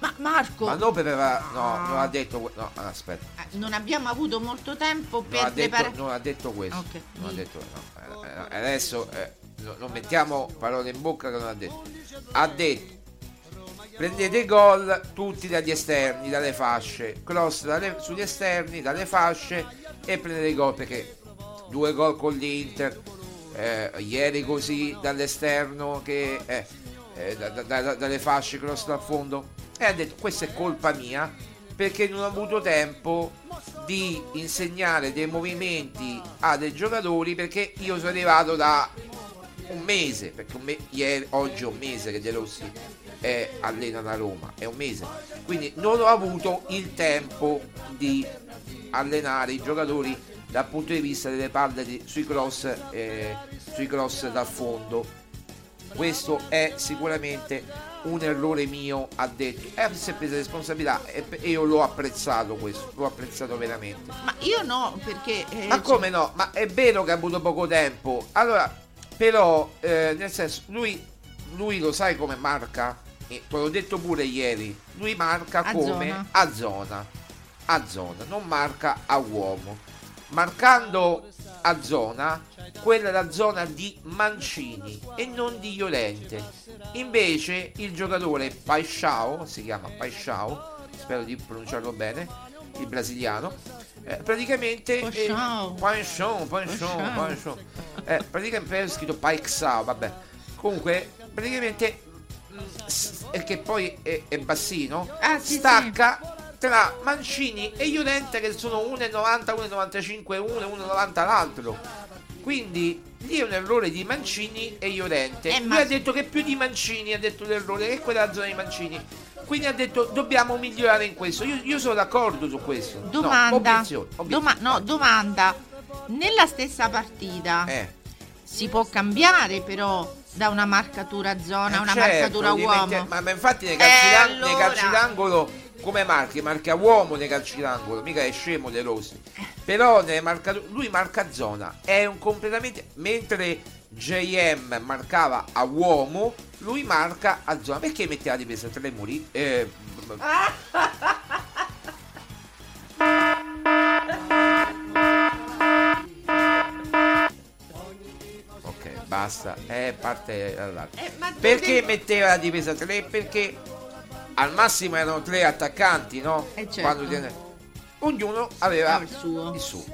Ma Marco, Ma non per no, non ha detto no, aspetta. eh, non abbiamo avuto molto tempo Non per ha, detto, preparare. non ha detto questo. Ok, Non ha detto no. Eh, eh, adesso eh, no- non mettiamo parole in bocca che non ha detto. Ha detto prendete gol tutti dagli esterni, dalle fasce, cross dalle- sugli esterni, dalle fasce e prendete gol perché due gol con l'Inter, eh, ieri così dall'esterno che eh, eh, da- da- da- dalle fasce cross dal fondo. E ha detto questa è colpa mia perché non ho avuto tempo di insegnare dei movimenti a dei giocatori perché io sono arrivato da un mese perché un me- ieri, oggi è un mese che De Rossi è allena da Roma è un mese. Quindi non ho avuto il tempo di allenare i giocatori dal punto di vista delle palle di- sui cross eh, sui cross dal fondo questo è sicuramente un errore mio ha detto e si è presa responsabilità e io l'ho apprezzato questo l'ho apprezzato veramente Ma io no, perché. eh, ma come no? Ma è vero che ha avuto poco tempo. Allora, però, eh, nel senso, lui, lui lo sai come marca? E te l'ho detto pure ieri. Lui marca A come zona. a zona. A zona, non marca a uomo. Marcando a zona, quella è la zona di Mancini e non di Llorente. Invece il giocatore Paixão, si chiama Paixão, spero di pronunciarlo bene, il brasiliano, eh, praticamente eh, Paixão, Paixão. Paixão. Eh, praticamente è scritto Paixão, vabbè. Comunque, praticamente mm, s- è che poi è, è bassino, Ah, sì, stacca tra Mancini e Llorente che sono 1,90, 1,95 uno e 1,90 l'altro. Quindi lì è un errore di Mancini e Llorente. Eh, Lui ha detto che più di Mancini ha detto l'errore che quella è la zona di Mancini. Quindi ha detto dobbiamo migliorare in questo. Io, io sono d'accordo su questo. No, Domanda. obiezione, obiezione. Doma- no, domanda. Nella stessa partita Eh. si può cambiare però da una marcatura zona a una Certo, marcatura uomo. mettere- ma, infatti nei calci, Eh, d'ang- nei allora. calci d'angolo come marchi? Marca uomo nei calci d'angolo, mica è scemo De Rossi. Però marcature- lui marca zona, è un completamente mentre JM marcava a uomo, lui marca a zona. Perché metteva di peso tre muri? Eh, ok, basta. Eh, parte. Eh, Perché metteva la difesa 3? Perché al massimo erano tre attaccanti, no? Eh, certo. Quando Ognuno aveva Ah, il suo. il suo.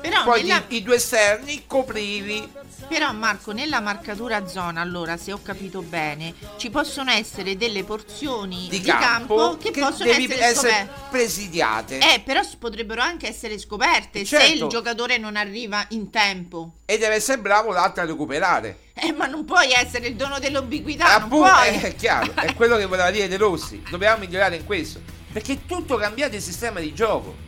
Però Poi nella- i, i due esterni coprivi. Però Marco, nella marcatura zona, allora, se ho capito bene, ci possono essere delle porzioni Di di, campo campo, che, che possono essere, essere presidiate. Eh, però potrebbero anche essere scoperte se Certo. il giocatore non arriva in tempo. E deve essere bravo l'altro a recuperare. Eh, ma non puoi essere il dono dell'ubiquità, non Appunto, eh, è chiaro, è quello che voleva dire De Rossi. Dobbiamo migliorare in questo. Perché è tutto cambiato il sistema di gioco.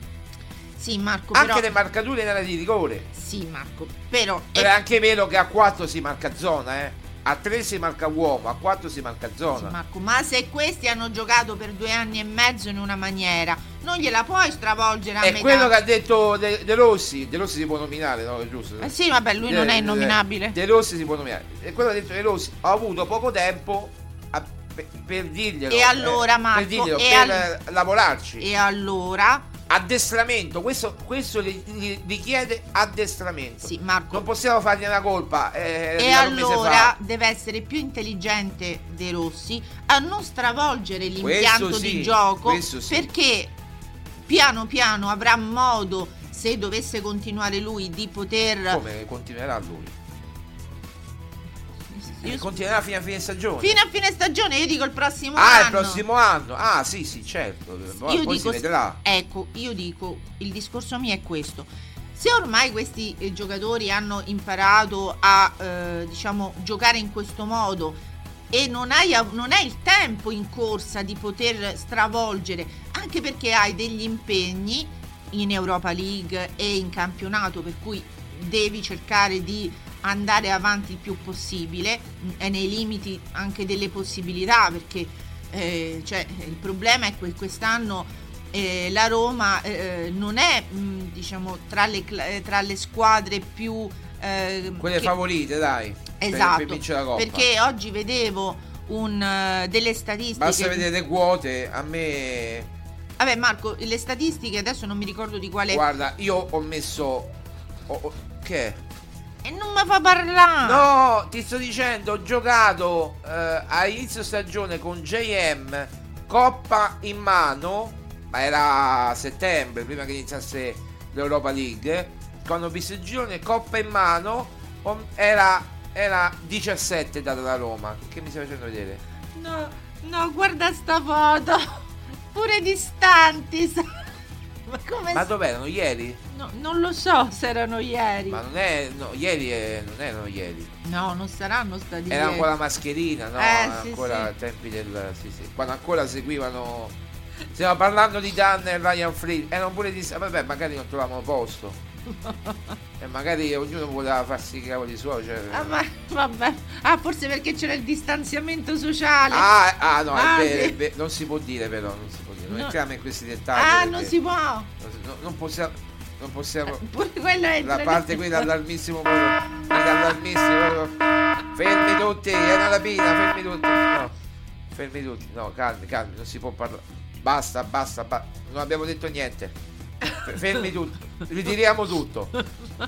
Sì, Marco, Anche però... le marcature in area di rigore. Sì, Marco, però... Però è anche vero che a 4 si marca zona, eh. A 3 si marca uomo, a 4 si marca zona. Marco, ma se questi hanno giocato per due anni e mezzo in una maniera, non gliela puoi stravolgere a È metà. quello che ha detto De, De Rossi. De Rossi si può nominare, no? È giusto? Eh sì, vabbè, lui De- non è nominabile. De Rossi si può nominare. E quello che ha detto De Rossi. Ho avuto poco tempo a- per, per dirglielo. E allora, eh, Marco, per, dirglielo, per al- lavorarci. E allora? Addestramento, questo, questo richiede addestramento. Sì, Marco. Non possiamo fargli una colpa. eh, E allora deve essere più intelligente De Rossi a non stravolgere l'impianto sì, di gioco sì. perché piano piano avrà modo, se dovesse continuare lui, di poter... Come continuerà lui? Io- Continuerà fino a fine stagione. Fino a fine stagione, io dico il prossimo ah, anno. il prossimo anno. Ah, sì, sì, certo. Poi, io poi dico, si vedrà. ecco, io dico, il discorso mio è questo. Se ormai questi eh, giocatori hanno imparato a, eh, diciamo, giocare in questo modo e non hai, non hai il tempo in corsa di poter stravolgere, anche perché hai degli impegni in Europa League e in campionato, per cui devi cercare di andare avanti il più possibile e nei limiti anche delle possibilità, perché eh, cioè, il problema è che quest'anno eh, la Roma eh, non è mh, diciamo tra le, eh, tra le squadre più eh, Quelle che- favorite, dai. per- esatto Per, Coppa. perché oggi vedevo un, eh, delle statistiche Basta vedere le quote. A me. vabbè Marco le statistiche adesso non mi ricordo di quale Guarda, io ho messo. ho- ho- che è? E non mi fa parlare No, ti sto dicendo, ho giocato eh, a inizio stagione con JM, Coppa in mano, ma era settembre, prima che iniziasse l'Europa League. Quando ho visto il girone, Coppa in mano, era, era 17 data da Roma. Che mi stai facendo vedere? no no guarda sta foto pure distanti sa- ma come Ma dov'erano? Ieri? no, non lo so se erano ieri Ma non è. No, ieri è- non erano ieri. no non saranno stati Era ieri. ancora mascherina, no? Eh, Era sì, ancora sì. tempi del. Sì, sì. Quando ancora seguivano. Stiamo parlando di Dan e Ryan Free. Erano pure di. Vabbè, magari non trovavano posto. E magari ognuno voleva farsi i cavoli suoi. Cioè... Ah, ma, vabbè. Ah, forse perché c'era il distanziamento sociale. Ah, ah, no, Ah, è vero, è vero. non si può dire però, non si può dire. Non No. entriamo in questi dettagli. Ah, non si può. non non possiamo. Non possiamo. Pure quello è La parte qui d'allarmissimo proprio. D'allarmissimo proprio. Fermi tutti, è una rapina, fermi tutti. No. Fermi tutti. No, calmi, calmi, non si può parlare. Basta, basta, ba- non abbiamo detto niente. Fermi tutti, ritiriamo tutto.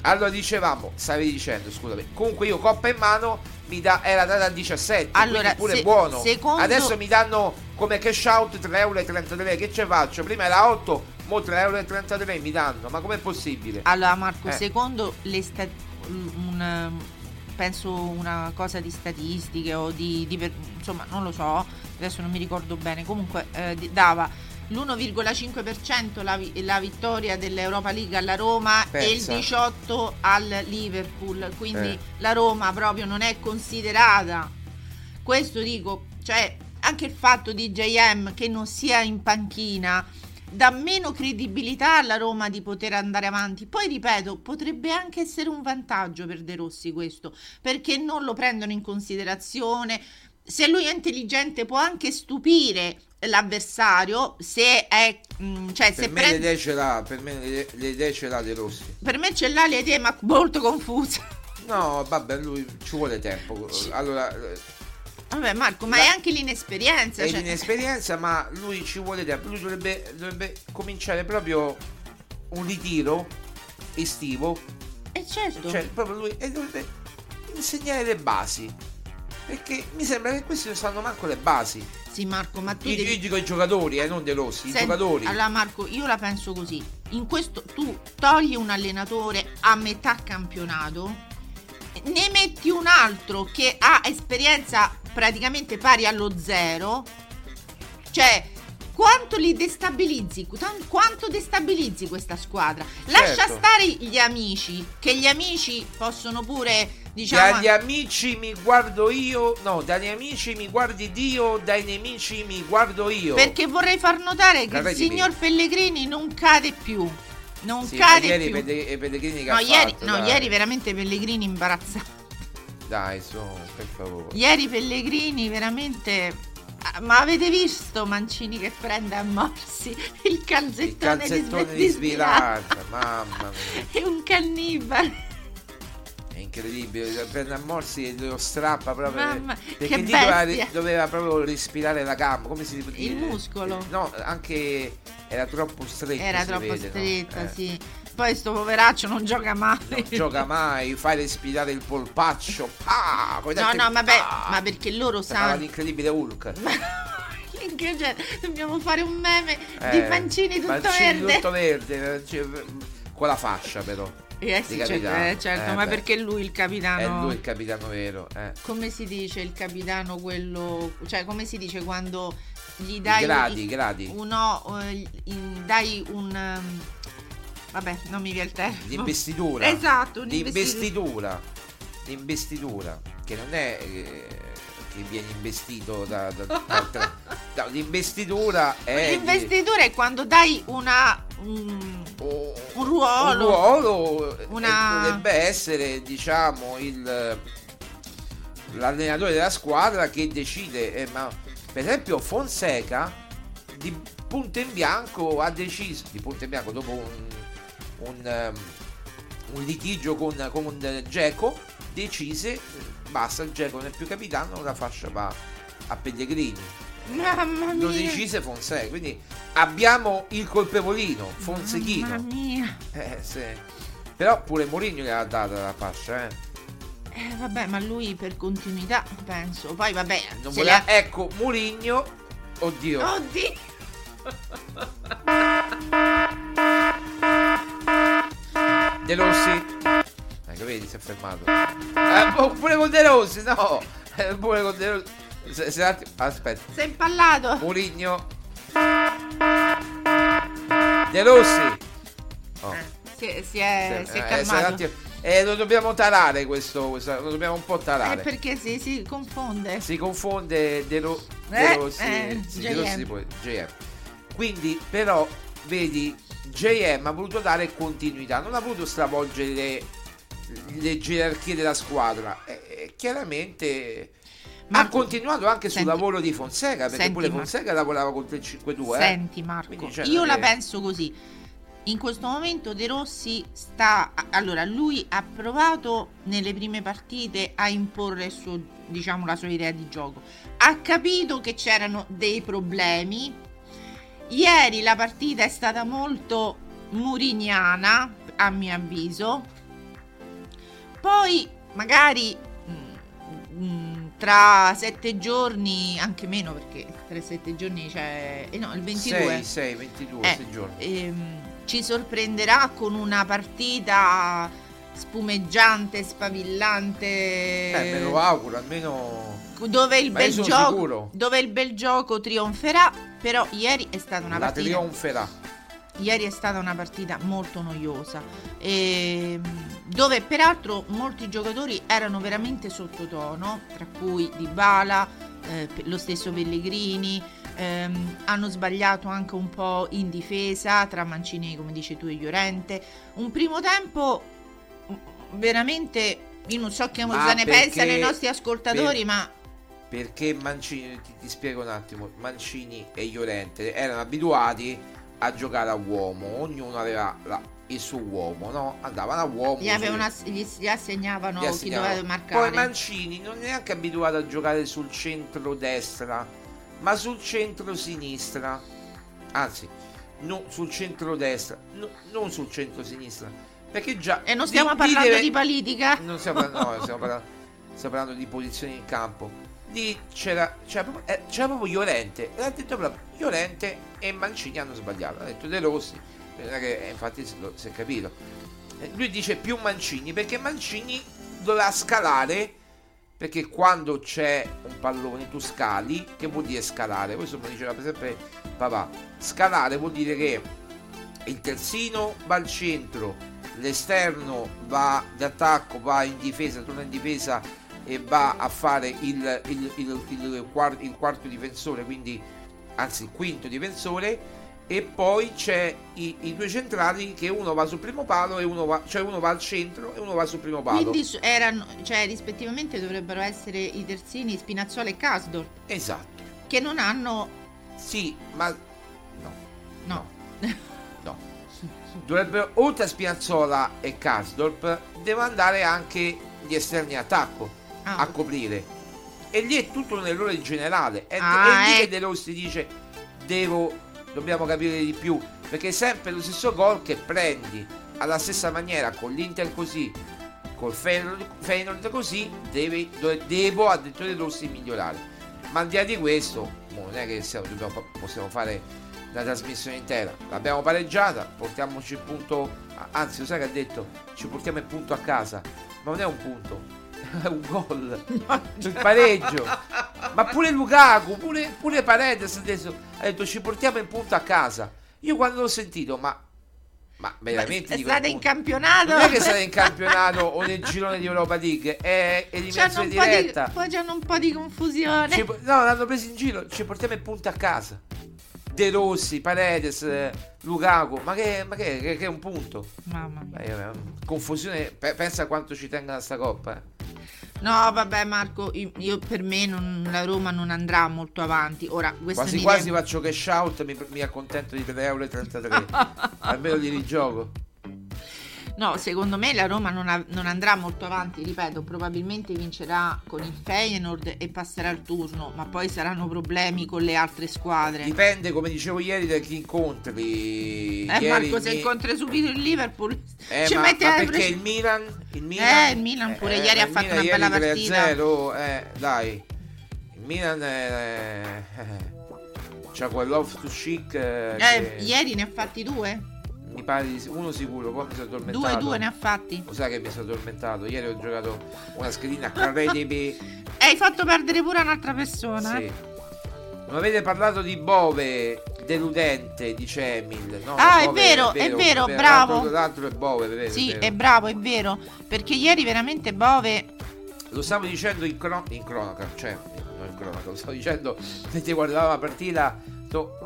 Allora dicevamo, stavi dicendo, scusami. Comunque io coppa in mano mi da, era data a 17, Allora, pure se- buono. secondo- Adesso mi danno come cash out 3,33 euro. Che ce faccio? Prima era 8, mo 3,33 euro mi danno. Ma com'è possibile? Allora, Marco, Eh. secondo le sta- un, um, penso una cosa di statistiche o di, di per- insomma, non lo so, adesso non mi ricordo bene. Comunque eh, dava l'1,5% la, la vittoria dell'Europa League alla Roma e il Pensa. 18 al Liverpool. Quindi Eh. la Roma proprio non è considerata. Questo dico, cioè anche il fatto di JM che non sia in panchina dà meno credibilità alla Roma di poter andare avanti. Poi ripeto, potrebbe anche essere un vantaggio per De Rossi questo, perché non lo prendono in considerazione. Se lui è intelligente può anche stupire l'avversario se è mm, cioè se Per me, le prende idee ce l'ha, per me le, le idee ce l'ha De Rossi. per me ce l'ha le idee ma molto confuse. No, vabbè, lui ci vuole tempo. Allora, Vabbè Marco, ma La- è anche l'inesperienza, è cioè- l'inesperienza, ma lui ci vuole tempo. Lui dovrebbe, dovrebbe cominciare proprio un ritiro estivo. Eh certo. Cioè, proprio lui e dovrebbe insegnare le basi. Perché mi sembra che questi non sanno manco le basi. Sì, Marco, ma tu Io, devi- io dico i giocatori, eh, non De Rossi, i Senti, giocatori. Allora Marco, io la penso così. In questo tu togli un allenatore a metà campionato, ne metti un altro che ha esperienza praticamente pari allo zero. Cioè, quanto li destabilizzi? Quanto destabilizzi questa squadra? Lascia Certo. stare gli amici, che gli amici possono pure, diciamo, Dagli amici mi guardo io, no, dagli amici mi guardi Dio, dai nemici mi guardo io. perché vorrei far notare che il signor Pellegrini non cade più. Non Sì, cade ieri più. Pelle- Pellegrini che No, ieri, fatto, no, ieri veramente Pellegrini imbarazzato. dai, su, per favore. Ieri Pellegrini veramente. Ah, Ma avete visto Mancini che prende a morsi il calzettone, Calzettone di, di Svilazza? svilazza, mamma mia. È un cannibale. Incredibile, prende a morsi e lo strappa proprio. Mamma, perché lì doveva, doveva proprio respirare la gamba, come si dice? Il muscolo. No, anche era troppo stretta. Era troppo vede, no? stretta, Eh, sì. Poi sto poveraccio non gioca mai. Non gioca mai, fai respirare il polpaccio. Ah, coi No, denti- no, vabbè, ah, ma perché loro sanno. l'incredibile Hulk. Cioè, dobbiamo fare un meme Eh, di Mancini tutto Mancini verde. tutto verde, eh, cioè, con la fascia però. Eh sì, certo, eh, certo, Eh, ma beh, perché lui il È capitano. lui il capitano vero. Eh. Come si dice il capitano quello. Cioè, come si dice quando gli dai. gradi, i gradi. Uno, eh, in- dai un. um, Vabbè, non mi viene il termine. L'investitura. Esatto. L'investitura. L'investitura. Che non è eh, che viene investito da, da- da no, l'investitura è. L'investitura è quando dai una. Un, un ruolo. un ruolo eh, Una- dovrebbe essere, diciamo, il l'allenatore della squadra che decide. eh, ma per esempio Fonseca di punto in bianco ha deciso di punto in bianco dopo un, un, ehm, un litigio con, con Geco decise basta Geco non è più capitano la fascia va a Pellegrini Mamma lo mia. decise Fonseca quindi abbiamo il colpevolino Fonsechino Mamma mia. eh, sì. però pure Mourinho gli ha data la fascia eh. Eh, vabbè, ma lui per continuità, penso. Poi, vabbè. non se voleva- le ha- ecco Mourinho oddio Oddio. De Rossi ecco vedi si è fermato eh, boh, pure con De Rossi no Eh, pure con De Rossi se, se attimo- aspetta Sei impallato. Mourinho De Rossi Oh. Si, si è, si è Eh, calmato. eh, lo dobbiamo tarare questo, questo- lo dobbiamo un po' Eh, tarare perché si, si confonde. si confonde De, Ro- De Eh, Rossi, eh, sì, De. Rossi poi- JM. Quindi, però, vedi, JM ha voluto dare continuità, non ha voluto stravolgere le, le gerarchie della squadra. E, e chiaramente ha continuato anche sul senti- lavoro di Fonseca, perché senti, pure Marco. Fonseca lavorava contro il 5-2. eh. Senti Marco, cioè, io la penso così. In questo momento De Rossi sta allora lui ha provato nelle prime partite a imporre il suo, diciamo, la sua idea di gioco. Ha capito che c'erano dei problemi. Ieri la partita è stata molto muriniana, a mio avviso. Poi magari mm, mm, tra sette giorni, anche meno perché tra sette giorni c'è... eh no, il 22. 6, 6, 22, Eh, 6 giorni. ehm, ci sorprenderà con una partita spumeggiante, sfavillante. Eh, me lo auguro, almeno... Dove il, bel gioco, dove il bel gioco trionferà, però ieri è stata una La partita trionferà. Ieri è stata una partita molto noiosa, ehm, dove peraltro molti giocatori erano veramente sottotono, tra cui Dybala, eh, lo stesso Pellegrini, ehm, hanno sbagliato anche un po' in difesa tra Mancini, come dici tu, e Llorente. Un primo tempo mm, veramente, io non so che cosa ne pensano i nostri ascoltatori, per- ma Perché Mancini, ti, ti spiego un attimo, Mancini e Llorente erano abituati a giocare a uomo, ognuno aveva la- il suo uomo, no? Andavano a uomo. gli, ass- gli, gli assegnavano gli chi doveva marcare. Poi Mancini non è neanche abituato a giocare sul centro-destra, ma sul centro-sinistra. Anzi, non sul centro-destra, no- non sul centro-sinistra. Perché già... E non stiamo lì parlando deve- di politica? non stiamo, no, stiamo parlando, stiamo parlando di posizioni in campo. Lì c'era, c'era, proprio, eh, c'era proprio Llorente. E ha detto proprio Llorente e Mancini hanno sbagliato. Ha detto De Rossi. Che, eh, infatti si, è capito. Eh, Lui dice più Mancini perché Mancini doveva scalare. Perché quando c'è un pallone tu scali, che vuol dire scalare? Questo mi diceva per sempre papà. Scalare vuol dire che il terzino va al centro, l'esterno va d'attacco, va in difesa, torna in difesa e va a fare il, il- il- il quar- il quarto difensore, quindi anzi il quinto difensore e poi c'è i, i due centrali che uno va sul primo palo e uno va, cioè uno va al centro e uno va sul primo palo. Quindi erano, cioè, rispettivamente dovrebbero essere i terzini Spinazzola e Casdor, Esatto. che non hanno... Sì, ma No. no. Dovrebbero, oltre a Spinazzola e Kasdorp, devono andare anche gli esterni attacco Ah. a coprire. E lì è tutto un errore generale. È, Ah, è lì eh. che De Rossi dice: Devo, dobbiamo capire di più. Perché è sempre lo stesso gol che prendi alla stessa maniera con l'Inter così, col Feyenoord così, devi, devo, ha detto De Rossi, migliorare. Ma al di là di questo, non è che siamo- dobbiamo- possiamo fare la trasmissione intera. L'abbiamo pareggiata, portiamoci il punto. Anzi, lo sai che ha detto? Ci portiamo il punto a casa. Ma non è un punto, un gol. il pareggio. Ma pure Lukaku, pure, pure Paredes adesso ha detto ci portiamo il punto a casa. Io quando l'ho sentito, ma. Ma veramente È stata in campionato? Non è che state in campionato o nel girone di Europa League, è C'hanno eliminazione un, po di, diretta. poi c'hanno un po' di confusione. Ci- no, l'hanno preso in giro, ci portiamo il punto a casa. De Rossi, Paredes, Lukaku, ma che, ma che, che- che è un punto? Mamma mia. Eh, eh, confusione, pe- pensa quanto ci tenga sta coppa. eh. No, vabbè Marco, io, io- per me non- la Roma non andrà molto avanti. Ora, Quasi mi quasi faccio cash out, mi, mi accontento di 3,33 euro. Almeno li rigioco. No, secondo me la Roma non, ha- non andrà molto avanti, ripeto, probabilmente vincerà con il Feyenoord e passerà il turno, ma poi saranno problemi con le altre squadre. Dipende, come dicevo ieri, da chi incontri. Eh Ieri Marco, se Mi- incontri subito il Liverpool Eh, ci ma, metti ma perché il Milan, il Milan, Eh, il Milan pure ieri ha fatto Milan una bella partita. 3-0, eh, dai. Il Milan è, eh, c'ha quell'off to chic eh, Eh, che ieri ne ha fatti due? Mi pare di- uno sicuro, poi mi sono addormentato. Due, due ne ha fatti. Lo sai che mi sono addormentato? Ieri ho giocato una schedina. E hai fatto perdere pure un'altra persona. sì. eh? Non avete parlato di Bove deludente, dice Emil. No, Ah, è Bove vero, è vero, bravo. L'altro, l'altro è Bove, vero, Sì, vero. è bravo, è vero. Perché ieri veramente Bove Lo stavo dicendo in, cro- in cronaca, cioè, non in cronaca, lo stavo dicendo mentre guardavo la partita.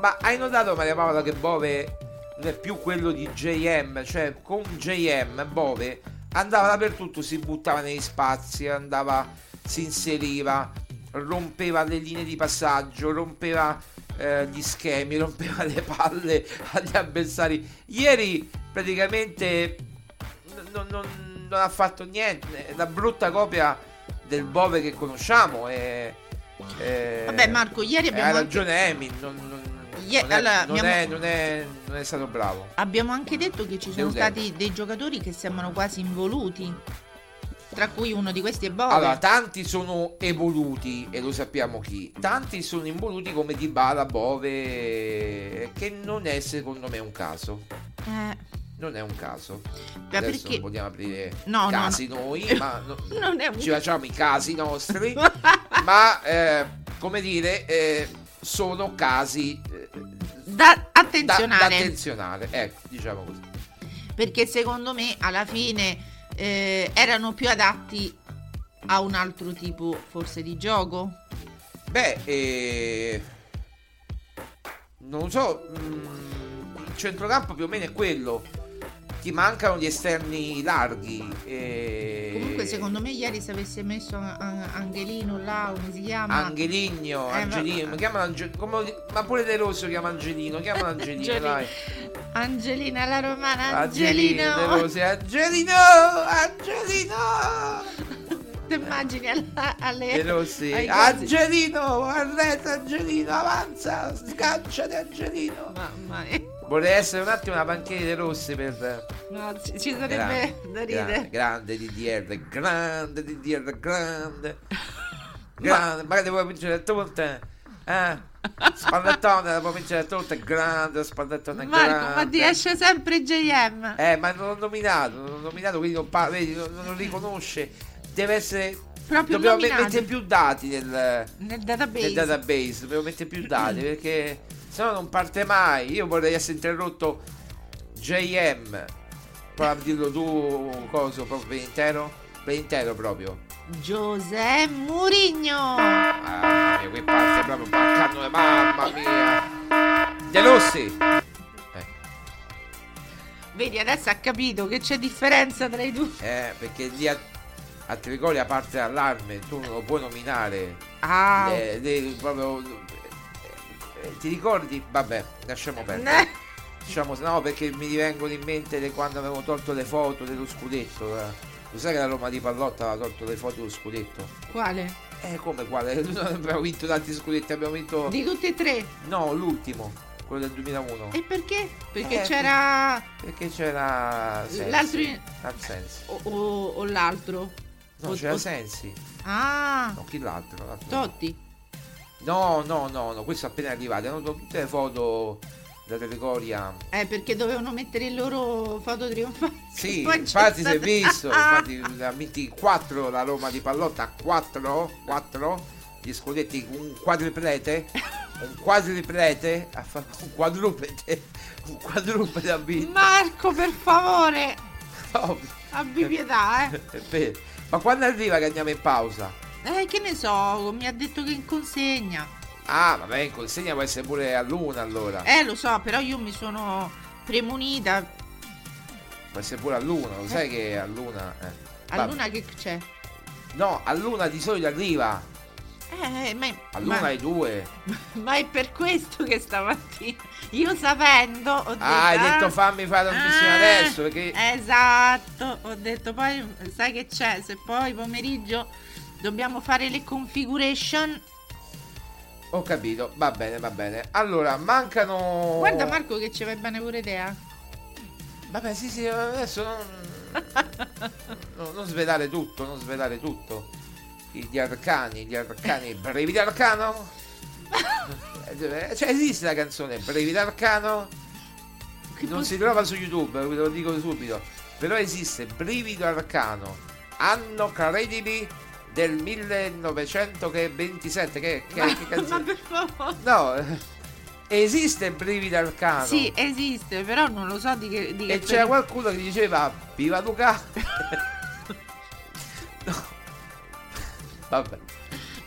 ma hai notato, Maria Paola, che Bove non è più quello di JM? Cioè, con JM, Bove andava dappertutto, si buttava negli spazi, andava, si inseriva, rompeva le linee di passaggio, rompeva eh, gli schemi, rompeva le palle agli avversari. Ieri praticamente non, non- non ha fatto niente, è la brutta copia del Bove che conosciamo. E, e- Vabbè, Marco, ieri abbiamo Ha anche- ragione Emi, non, non- Non è, allora, non abbiamo- è- non è- non è stato bravo. abbiamo anche detto che ci sono stati dei giocatori che sembrano quasi involuti. Tra cui uno di questi è Bove. Allora, tanti sono evoluti e lo sappiamo chi. Tanti sono involuti come Dybala, Bove, che non è secondo me un caso. Eh, Non è un caso. Ma Adesso perché- non vogliamo aprire No, no, casi no. noi, ma no- Non è un- ci facciamo i casi nostri. ma eh, come dire, eh, sono casi eh, da da, attenzionare. da attenzionare. Ecco, diciamo così. perché secondo me alla fine eh, erano più adatti a un altro tipo forse di gioco. Beh, eh, non so, mm, il centrocampo più o meno è quello. Ti mancano gli esterni larghi. e- Comunque secondo me ieri se avesse messo Angelino là, come si chiama? Angeligno, Eh, Angelino, ma- mi chiamano Ange- come- ma pure De Rosso chiama Angelino, chiamano Angelino, Angelino. dai. Angelina la romana, Angelino, Angelino. De Rossi, Angelino, Angelino. Ti immagini alla- alle De Rossi? Angelino, arreta Angelino, avanza, sganciati Angelino. Mamma mia. Vorrei essere un attimo una panchina di Rossi per... No, ci, ci sarebbe Grande, da grande, ridere. grande DDR, grande DDR, grande. Grande, magari vuoi vincere torte. Eh? Spallettone, puoi vincere il torte, grande, spallettone Marco, grande. ma ti esce sempre JM. Eh, ma non l'ho nominato, non l'ho nominato, quindi non, parla, vedi, non, lo riconosce. Deve essere... Proprio dobbiamo nominato. mettere più dati nel, Nel database. nel database, dobbiamo mettere più dati perché sennò non parte mai. Io vorrei essere interrotto JM. Prova a dirlo tu, coso, proprio per intero? Per intero proprio. José Murigno. Mamma mia, qui parte proprio baccannone, mamma mia. De Rossi, Vedi, adesso ha capito che c'è differenza tra i due. Eh, perché lì a, a Trigoria parte l'allarme, tu non lo puoi nominare. Ah. Le- le- proprio, eh, ti ricordi? Vabbè, lasciamo perdere. Ne- Diciamo, no, perché mi rivengono in mente le- quando avevamo tolto le foto dello scudetto. eh. Lo sai che la Roma di Pallotta aveva tolto le foto dello scudetto? Quale? Eh, come quale? Non abbiamo vinto tanti scudetti, abbiamo vinto... Di tutti e tre. No, l'ultimo, quello del 2001. E perché? Perché Eh, c'era Perché c'era Sensi. L'altro in- Ah, Sensi. o, o- o l'altro. No, O- c'era Sensi. Ah, No, chi l'altro? L'altro. Totti. No, no, no, no, questo è appena arrivato. Hanno tutte le foto da Telecoria. Eh, perché dovevano mettere il loro foto trionfali. Sì, infatti si è visto. Ah, Infatti in 4 la Roma di Pallotta. 4, 4 gli scudetti, un quadriplete. Un quadriplete. Ha fatto un quadrupede. Un quadrupede ha vinto. Marco, per favore, No, abbi pietà, eh. Ma quando arriva che andiamo in pausa? Eh, che ne so, mi ha detto che in consegna. Ah, vabbè, in consegna può essere pure a luna allora. Eh, lo so, però io mi sono premunita. Può essere pure a luna, lo sai che a luna. Eh. A Vabbè. luna che c'è? No, a luna di solito arriva. Eh, ma, A luna ma- ai due. ma è per questo che stamattina, io sapendo, ho detto... Ah, hai detto ah, fammi fare la trasmissione ah, adesso perché. Esatto, ho detto poi, sai che c'è, se poi pomeriggio dobbiamo fare le configuration. Ho capito, va bene, va bene. Allora, mancano. Guarda Marco che ci vai bene pure te, eh. Vabbè, sì, sì, adesso non. no, non svelare tutto, non svelare tutto. Gli arcani, gli arcani. Brevi d'arcano? Eh, Cioè, esiste la canzone Brevi d'arcano? Non si trova su YouTube, ve lo dico subito. Però esiste Brivido Arcano, anno credibili del 1927. Che, che, Ma, che canzone? per favore. No, esiste Brivido Arcano. Sì, esiste, però non lo so di che... Di che E c'era qualcuno che diceva Viva Luca. No. Vabbè.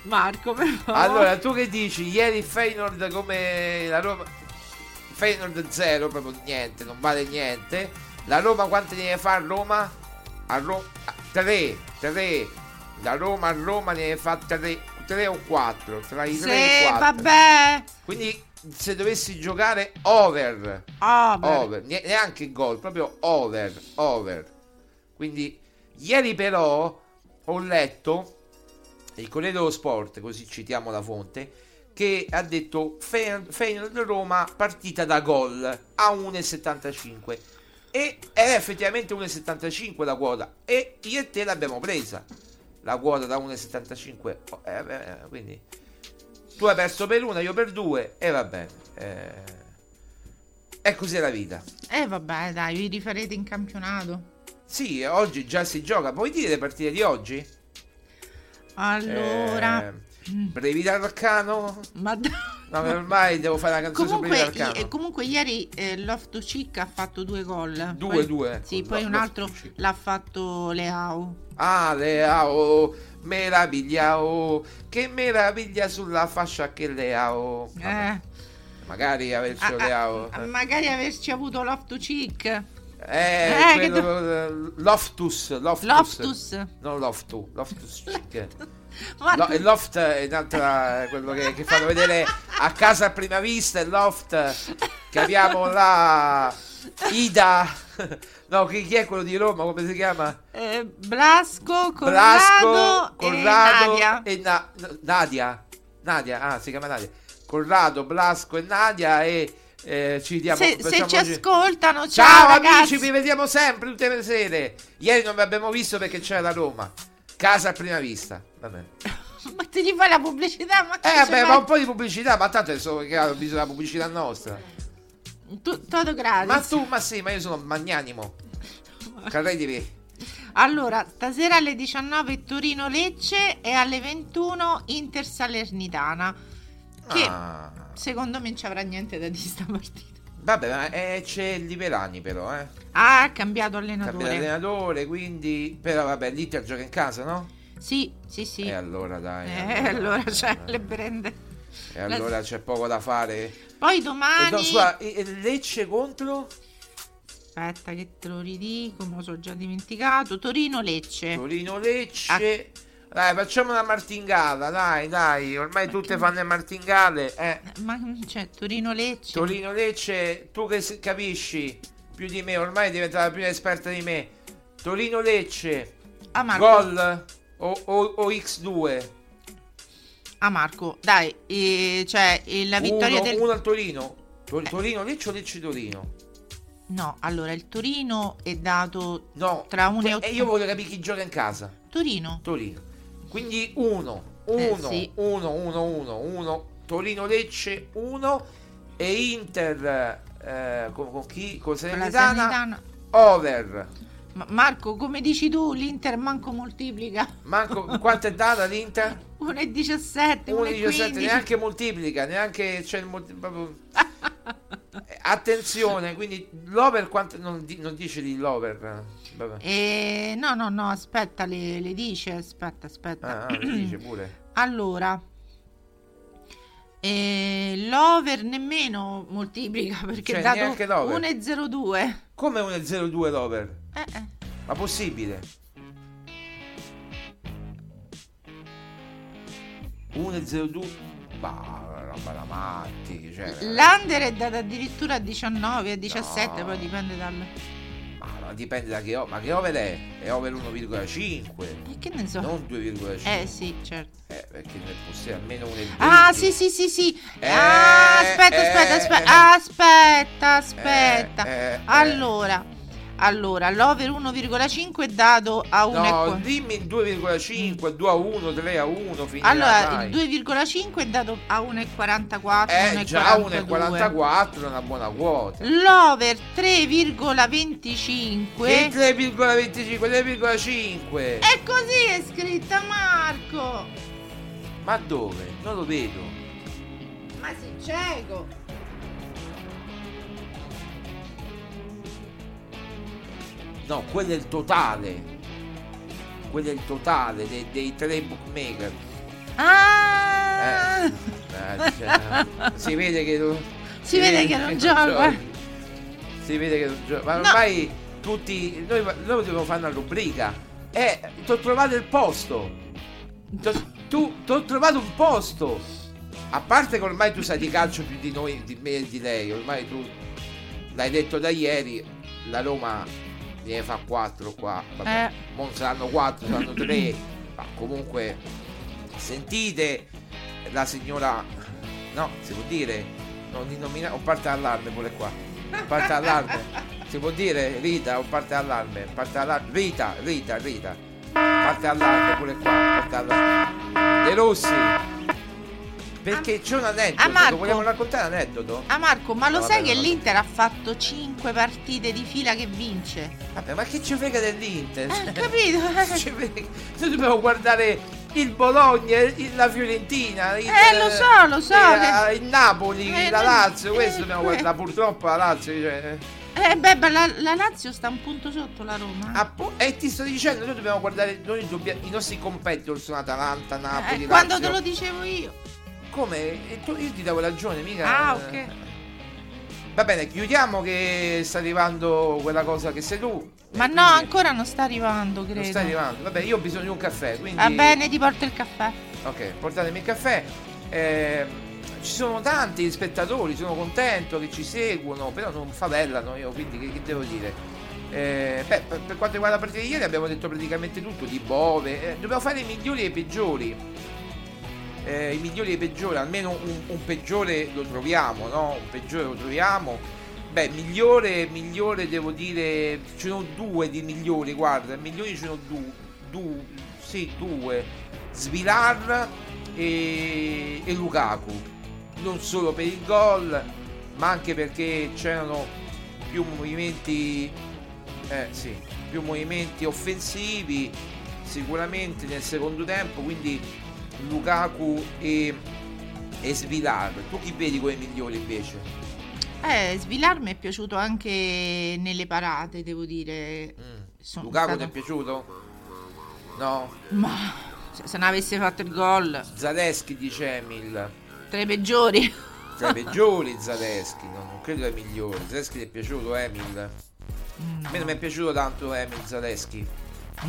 Marco, per favore. Allora, tu che dici? Ieri Feyenoord come la Roma Feyenoord 0, proprio niente, non vale niente. La Roma quante ne fare a Roma? A Roma 3, 3. La Roma a Roma ne deve fare 3, 3 o 4, tra i 3 e i Sì, 4. vabbè. Quindi se dovessi giocare over, Over. over, ne- neanche gol, proprio over, over. Quindi ieri però ho letto il Corriere dello Sport, così citiamo la fonte, che ha detto Feyenoord Roma partita da gol a 1,75 e era effettivamente 1,75 la quota e io e te l'abbiamo presa la quota da 1,75 Oh, eh, beh, quindi tu hai perso per una, io per due e va bene eh, è così la vita Eh vabbè, dai, vi rifarete in campionato. sì, oggi già si gioca puoi dire le partite di oggi? Allora, Eh, Brevi d'Arcano? ma d- No, ormai devo fare una canzone comunque, i- comunque ieri eh, Loftus Cheek ha fatto due gol. Due, Poi- due. Sì, poi un Loftus altro l'ha fatto Leao. Ah, Leao, meraviglia, oh, che meraviglia sulla fascia che Leao. Eh, Magari averci Ah, Leao. ah, magari averci avuto Loftus Cheek. Eh, eh, quello, eh, Loftus, Loftus. Loftus. Non Loftu, Loftus Cheek. Lo- il loft è un'altra quello che, che fanno vedere a casa a prima vista il loft che abbiamo là Ida no chi, chi è quello di Roma come si chiama Eh, Blasco, Corrado, Blasco e Corrado Nadia. e Na- Nadia Nadia ah si chiama Nadia Corrado Blasco e Nadia e eh, ci diamo Se, se ci ascoltano, ciao, Ciao ragazzi. amici, vi vediamo sempre tutte le sere. Ieri non vi abbiamo visto perché c'era la Roma. Casa a prima vista. Va bene. Ma ti gli fai la pubblicità? Ma Eh, vabbè, fai? ma un po' di pubblicità, ma tanto adesso che ha bisogno della pubblicità nostra. Tu- Toto gratis. Ma tu, ma sì, ma io sono magnanimo. Credimi. Allora, stasera alle 19 Torino-Lecce e alle 21 Inter-Salernitana. Che Ah. secondo me non ci avrà niente da dire sta partita. Vabbè, ma eh, c'è il Liverani però, eh. Ah, ha cambiato Cambia allenatore. allenatore, quindi... Però vabbè, l'Inter gioca in casa, no? Sì, sì, sì. E allora dai. Eh, allora c'è le prende. E allora c'è poco da fare. Poi E domani scusa, e- e Lecce contro? Aspetta che te lo ridico, me lo sono già dimenticato. Torino-Lecce. Torino-Lecce. Dai, facciamo una martingala, dai, dai. Ormai tutte fanno le martingale. Eh. Ma cioè, Torino-Lecce. Torino-Lecce, tu che capisci più di me, ormai è diventata più esperta di me. Torino-Lecce. Ah, Marco. Gol o, o- o X2. Ah, Marco, dai, eh, cioè eh, la vittoria uno, del. uno al Torino. Tor- Torino-Lecce o Lecce-Torino? No, allora il Torino è dato No, tra 1 e E 8. io voglio capire chi gioca in casa. Torino. Torino. Quindi 1, Eh, 1, sì. 1, 1, 1, 1, Torino-Lecce 1 e Inter eh, con, con chi? Con Salernitana. over. Ma- Marco, come dici tu, l'Inter manco moltiplica. Manco, quanto è data l'Inter? 1,17, 1,17, 1,15. neanche moltiplica, neanche molti- proprio- Attenzione, quindi l'over quanto non, non dice di l'over. Eh, no, no, no, aspetta, le, le dice, aspetta, aspetta. Ah, ah, lo dice pure. Allora, eh, l'over nemmeno moltiplica perché Cioè, è dato neanche l'over. 1,02. Come 1,02 l'over? Eh, eh. Ma possibile? 1,02 Ma roba da matti cioè, L'under è dato addirittura a 19, a 17, No. poi dipende dal... ma dipende da che over Ma che over è? È over 1,5 E che ne so? Non 2,5 Eh sì, certo. Eh, perché nel possibile almeno 1,20 Ah, sì, sì, sì, sì. Eh, ah, aspetta, eh, aspetta, eh. aspetta, aspetta, aspetta. Eh, eh, allora, allora, l'over 1,5 è dato a 1 No, dimmi il 2,5 2 a 1, 3 a 1 finirà, Allora, dai. il 2,5 è dato a 1,44. Eh, già 1,42. 1,44 è una buona quota L'over 3,25. Che 3,25 3,5 E così è scritta Marco. Ma dove? Non lo vedo Ma sei cieco. No, quello è il totale. Quello è il totale dei, dei tre bookmaker. Ah! Eh, cioè, si vede che non, Si vede che non gioca. Si vede che non gioca. Ma No. ormai tutti. Noi, noi dobbiamo fare una rubrica. Eh, ti ho trovato il posto. T'ho- Tu ti ho trovato un posto. A parte che ormai tu sai di calcio più di noi, di me e di lei. Ormai tu l'hai detto da ieri. La Roma ne fa 4 qua. Vabbè, Eh. non saranno 4, saranno 3. Ma comunque sentite la signora. No, si può dire. Non di nominare. O parte allarme pure qua. Parte allarme. Si può dire Rita o parte allarme. Parte allarme. Rita, Rita, Rita. Parte allarme pure qua. Parte allarme. De Rossi. Perché c'è un aneddoto. Ah, Marco. Vogliamo raccontare un aneddoto? Ah Marco, ma lo No, sai vabbè, che no, l'Inter ha fatto 5 partite di fila che vince? Vabbè, ma che ci frega dell'Inter? Eh, capito? Noi dobbiamo guardare il Bologna, il- la Fiorentina, il, Eh, lo so, lo so eh, che- il Napoli, Eh, la no, Lazio, eh, questo dobbiamo eh. guardare. Purtroppo la Lazio, cioè, Eh beh, la, la Lazio sta un punto sotto la Roma. appo- e ti sto dicendo, noi dobbiamo guardare noi dobbia- i nostri competitor sono Atalanta, Napoli, Eh, quando te lo dicevo io. Come? Tu- io ti davo ragione, mica. Ah, ok. Va bene, chiudiamo che sta arrivando quella cosa che sei tu. Ma no, ancora non sta arrivando, credo. Non sta arrivando. Vabbè, io ho bisogno di un caffè, quindi. Va bene, ti porto il caffè. Ok, portatemi il caffè. Eh, ci sono tanti spettatori, sono contento che ci seguono, però non favellano io, quindi che, che devo dire? Eh, beh, per, per quanto riguarda la partita di ieri abbiamo detto praticamente tutto, di Bove. Eh, dobbiamo fare i migliori e i peggiori. Eh, I migliori e i peggiori, almeno un, un peggiore lo troviamo, no? Un peggiore lo troviamo. Beh, migliore, migliore devo dire, ce ne sono due di migliori, guarda, migliori ce ne sono due, due, sì, due. Svilar e, e Lukaku. Non solo per il gol, ma anche perché c'erano più movimenti, eh sì, più movimenti offensivi sicuramente nel secondo tempo, quindi Lukaku e, e Svilar. Tu chi vedi come migliori invece? Eh, Svilar mi è piaciuto anche nelle parate, devo dire. Sono Lukaku stato- ti è piaciuto? No? Ma se non avesse fatto il gol, Zaleschi dice Emil. tra i peggiori. Tra i peggiori Zaleschi, no, non credo ai migliori. Zaleschi ti è piaciuto Emil? A me non mi è piaciuto tanto Emil Zaleschi.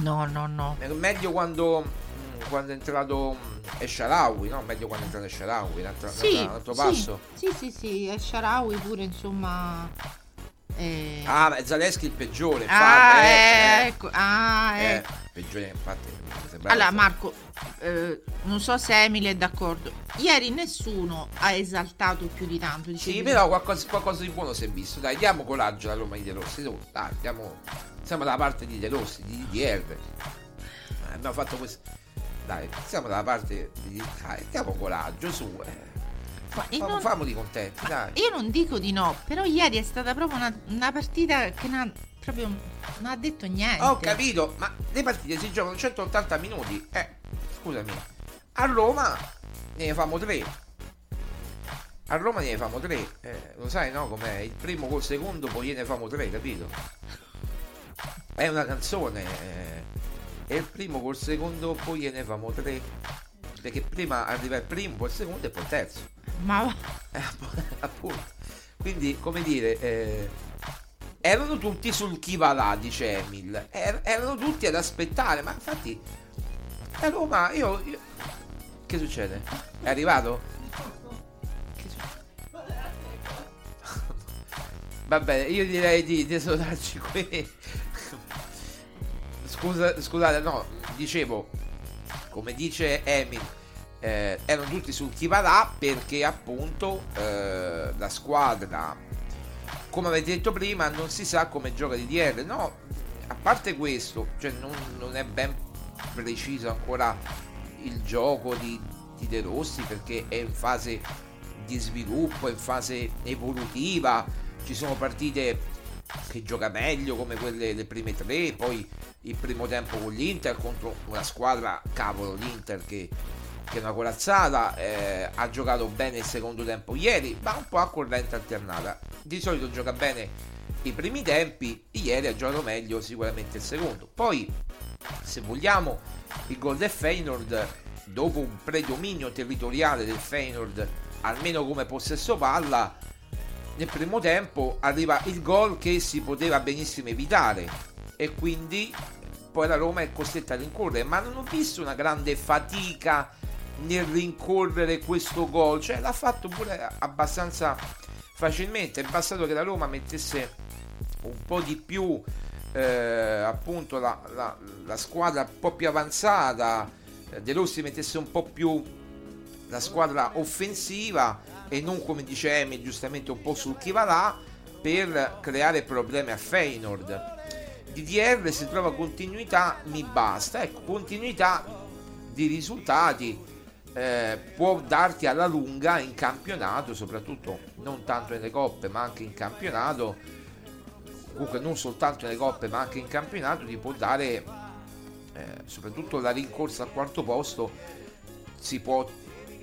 No, no, no. È meglio quando, mm, quando è entrato mm, Esharawi, no? Meglio quando è entrato Esharawi, un altro, Sì, un altro sì, passo. sì, sì, sì, e Sharawi pure, insomma... eh, Ah, Zaleschi il peggiore, Ah, infatti. eh, ecco, ah, eh, ecco. peggiore, infatti. Allora Marco, eh, non so se Emily è d'accordo. Ieri nessuno ha esaltato più di tanto. Sì, dicevi- però qualcosa, qualcosa di buono si è visto. Dai, diamo coraggio alla Roma di De Rossi. Dai, diamo, siamo dalla parte di De Rossi, di DDR. Eh, abbiamo fatto questo. Dai, siamo dalla parte di. Dai, diamo coraggio, su. Eh. Ma Famo- non- famoli contenti, dai. Io non dico di no, però ieri è stata proprio una, una partita che non ha, proprio, non ha detto niente. Ho capito, ma le partite si giocano 180 minuti. Eh, scusami. A Roma ne famo tre. A Roma ne famo tre. Eh, lo sai, no? Com'è? Il primo col secondo, poi ne famo tre, capito? È una canzone. eh. E il primo col secondo, poi ne famo tre. Perché prima arriva il primo, poi il secondo e poi il terzo. Ma Eh, appunto. Quindi, come dire, eh, erano tutti sul chi va là, dice Emil. Er- erano tutti ad aspettare, ma infatti, a Roma, io, io- Che succede? È arrivato? Va bene, io direi di, di qui. Scusa, scusate, no, dicevo, come dice Emil, eh, erano tutti sul chi va là perché appunto eh, la squadra, come avete detto prima, non si sa come gioca DDR. No, a parte questo, cioè non, non è ben preciso ancora il gioco di, di De Rossi perché è in fase di sviluppo, è in fase evolutiva. Ci sono partite che gioca meglio come quelle le prime tre, poi il primo tempo con l'Inter contro una squadra, cavolo, l'Inter che, che è una corazzata, eh, ha giocato bene il secondo tempo ieri, ma un po' a corrente alternata. Di solito gioca bene i primi tempi, ieri ha giocato meglio sicuramente il secondo. Poi, se vogliamo, il gol del Feyenoord, dopo un predominio territoriale del Feyenoord, almeno come possesso palla, nel primo tempo arriva il gol che si poteva benissimo evitare. E quindi poi la Roma è costretta a rincorrere. Ma non ho visto una grande fatica nel rincorrere questo gol. Cioè l'ha fatto pure abbastanza facilmente. È bastato che la Roma mettesse un po' di più eh, appunto la, la- la squadra un po' più avanzata eh, De Rossi mettesse un po' più la squadra offensiva e non come dice Emi giustamente un po' sul chi va là per creare problemi a Feyenoord. DDR se trova continuità mi basta. Ecco continuità di risultati eh, può darti alla lunga in campionato soprattutto non tanto nelle coppe ma anche in campionato. Comunque non soltanto nelle coppe ma anche in campionato ti può dare eh, soprattutto la rincorsa al quarto posto si può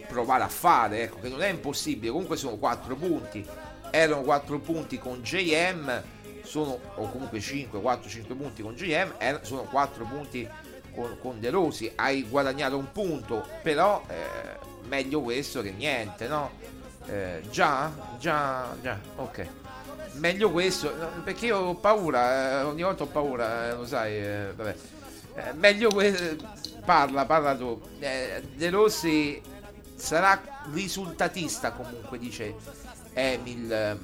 provare a fare ecco che non è impossibile. Comunque sono 4 punti. Erano 4 punti con JM sono o comunque 5 4 5 punti con JM er- sono 4 punti con, con De Rosi hai guadagnato un punto però eh, meglio questo che niente no? Eh, già? Già già ok. Meglio questo perché io ho paura eh, ogni volta ho paura eh, lo sai eh, vabbè. Eh, meglio questo parla parla tu. De Rossi sarà risultatista comunque dice Emil eh,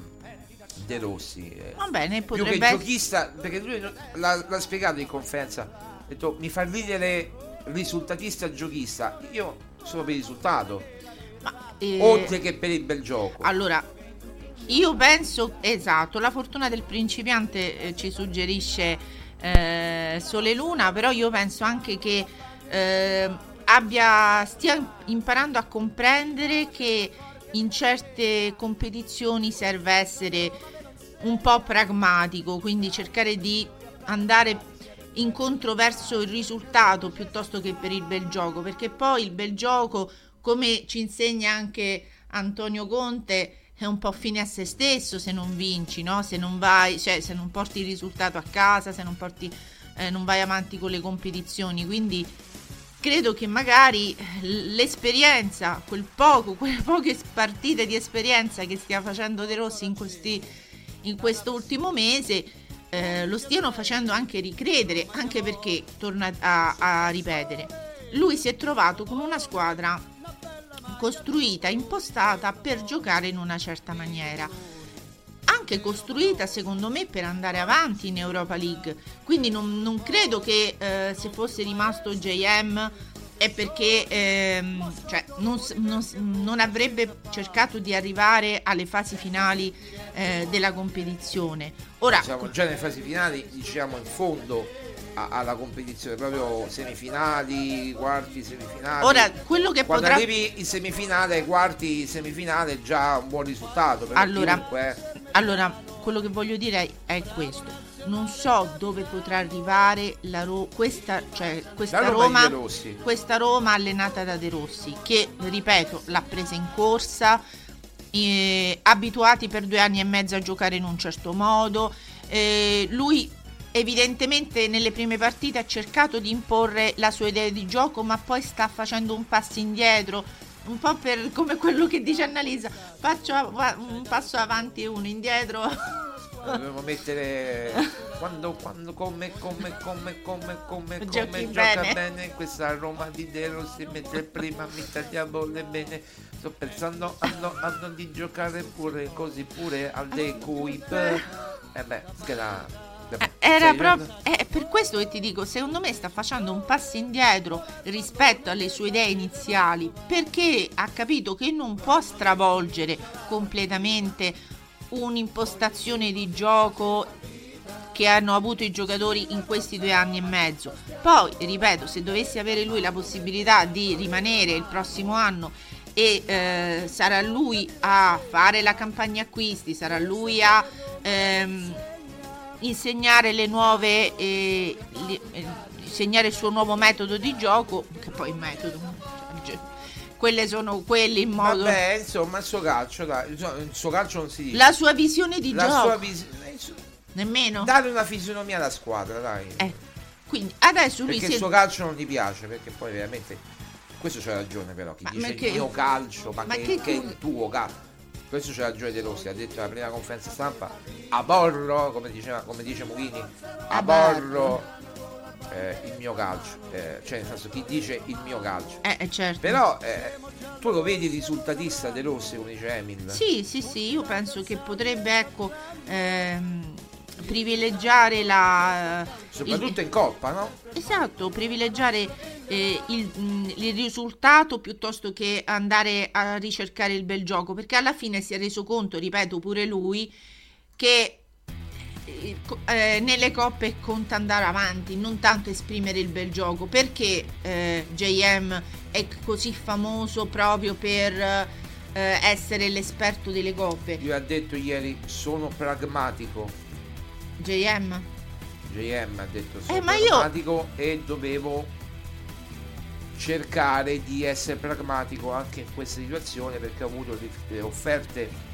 De Rossi. Eh, Va bene, più potrebbe che essere- giochista perché lui l'ha, l'ha spiegato in conferenza. Ha detto mi fa ridere risultatista giochista. Io sono per il risultato. Eh, oltre che per il bel gioco. Allora, io penso, esatto, la fortuna del principiante eh, ci suggerisce eh, Sole Luna, però io penso anche che eh, abbia, stia imparando a comprendere che in certe competizioni serve essere un po' pragmatico, quindi cercare di andare incontro verso il risultato piuttosto che per il bel gioco, perché poi il bel gioco, come ci insegna anche Antonio Conte, è un po' fine a se stesso se non vinci, no? Se non vai, cioè se non porti il risultato a casa, se non porti eh, non vai avanti con le competizioni, quindi credo che magari l'esperienza, quel poco, quelle poche partite di esperienza che stia facendo De Rossi in, questi, in questo ultimo mese eh, lo stiano facendo anche ricredere, anche perché, torna a, a ripetere, lui si è trovato con una squadra costruita, impostata per giocare in una certa maniera anche costruita secondo me per andare avanti in Europa League. Quindi non, non credo che eh, se fosse rimasto JM è perché ehm, cioè, non, non, non, avrebbe cercato di arrivare alle fasi finali eh, della competizione. Ora siamo già nelle fasi finali diciamo in fondo alla competizione proprio semifinali quarti semifinali. Ora quello che quando potrà... arrivi in semifinale quarti semifinale è già un buon risultato allora, chiunque, allora quello che voglio dire è, è questo. Non so dove potrà arrivare la Ro- questa, cioè, questa, Roma, Roma, questa Roma allenata da De Rossi che ripeto l'ha presa in corsa eh, abituati per due anni e mezzo a giocare in un certo modo eh, lui evidentemente nelle prime partite ha cercato di imporre la sua idea di gioco ma poi sta facendo un passo indietro un po' per come quello che dice Annalisa faccio un passo avanti e uno indietro Dovevo mettere quando, quando, come, come, come, come, come, come bene. gioca bene questa Roma di De Rossi mentre prima mi tagliavo le bene. Sto pensando hanno, hanno di giocare pure così pure al De Cuip. Eh beh, scheda. Era proprio è per questo che ti dico, secondo me sta facendo un passo indietro rispetto alle sue idee iniziali, perché ha capito che non può stravolgere completamente un'impostazione di gioco che hanno avuto i giocatori in questi due anni e mezzo. Poi, ripeto, se dovesse avere lui la possibilità di rimanere il prossimo anno e eh, sarà lui a fare la campagna acquisti, sarà lui a ehm, insegnare le nuove, eh, le, eh, insegnare il suo nuovo metodo di gioco, che poi il metodo, cioè, quelle sono quelle in modo... Vabbè, insomma, il suo calcio, dai, il suo calcio non si dice. La sua visione di la gioco. Sua vis- Nemmeno? Dare una fisionomia alla squadra, dai. Eh, quindi adesso lui perché si il suo calcio non ti piace, perché poi veramente... Questo c'ha ragione però, chi Ma dice perché- il mio calcio, ma, ma che, che che il tuo calcio. Questo c'è ragione De Rossi, ha detto alla prima conferenza stampa, aborro, come, diceva, come dice Mughini, aborro eh, il mio calcio, eh, cioè nel senso chi dice il mio calcio. Eh, eh, certo. Però eh, tu lo vedi risultatista De Rossi, come dice Emil. Sì, sì, sì, io penso che potrebbe, ecco, ehm, privilegiare la... Soprattutto in Coppa, no? Esatto, privilegiare eh, il, mh, il risultato piuttosto che andare a ricercare il bel gioco, perché alla fine si è reso conto, ripeto pure lui, che eh, eh, nelle coppe conta andare avanti, non tanto esprimere il bel gioco, perché eh, JM è così famoso proprio per eh, essere l'esperto delle coppe. Lui ha detto ieri sono pragmatico. JM? JM ha detto sono Eh, io- pragmatico e dovevo cercare di essere pragmatico anche in questa situazione perché ho avuto delle offerte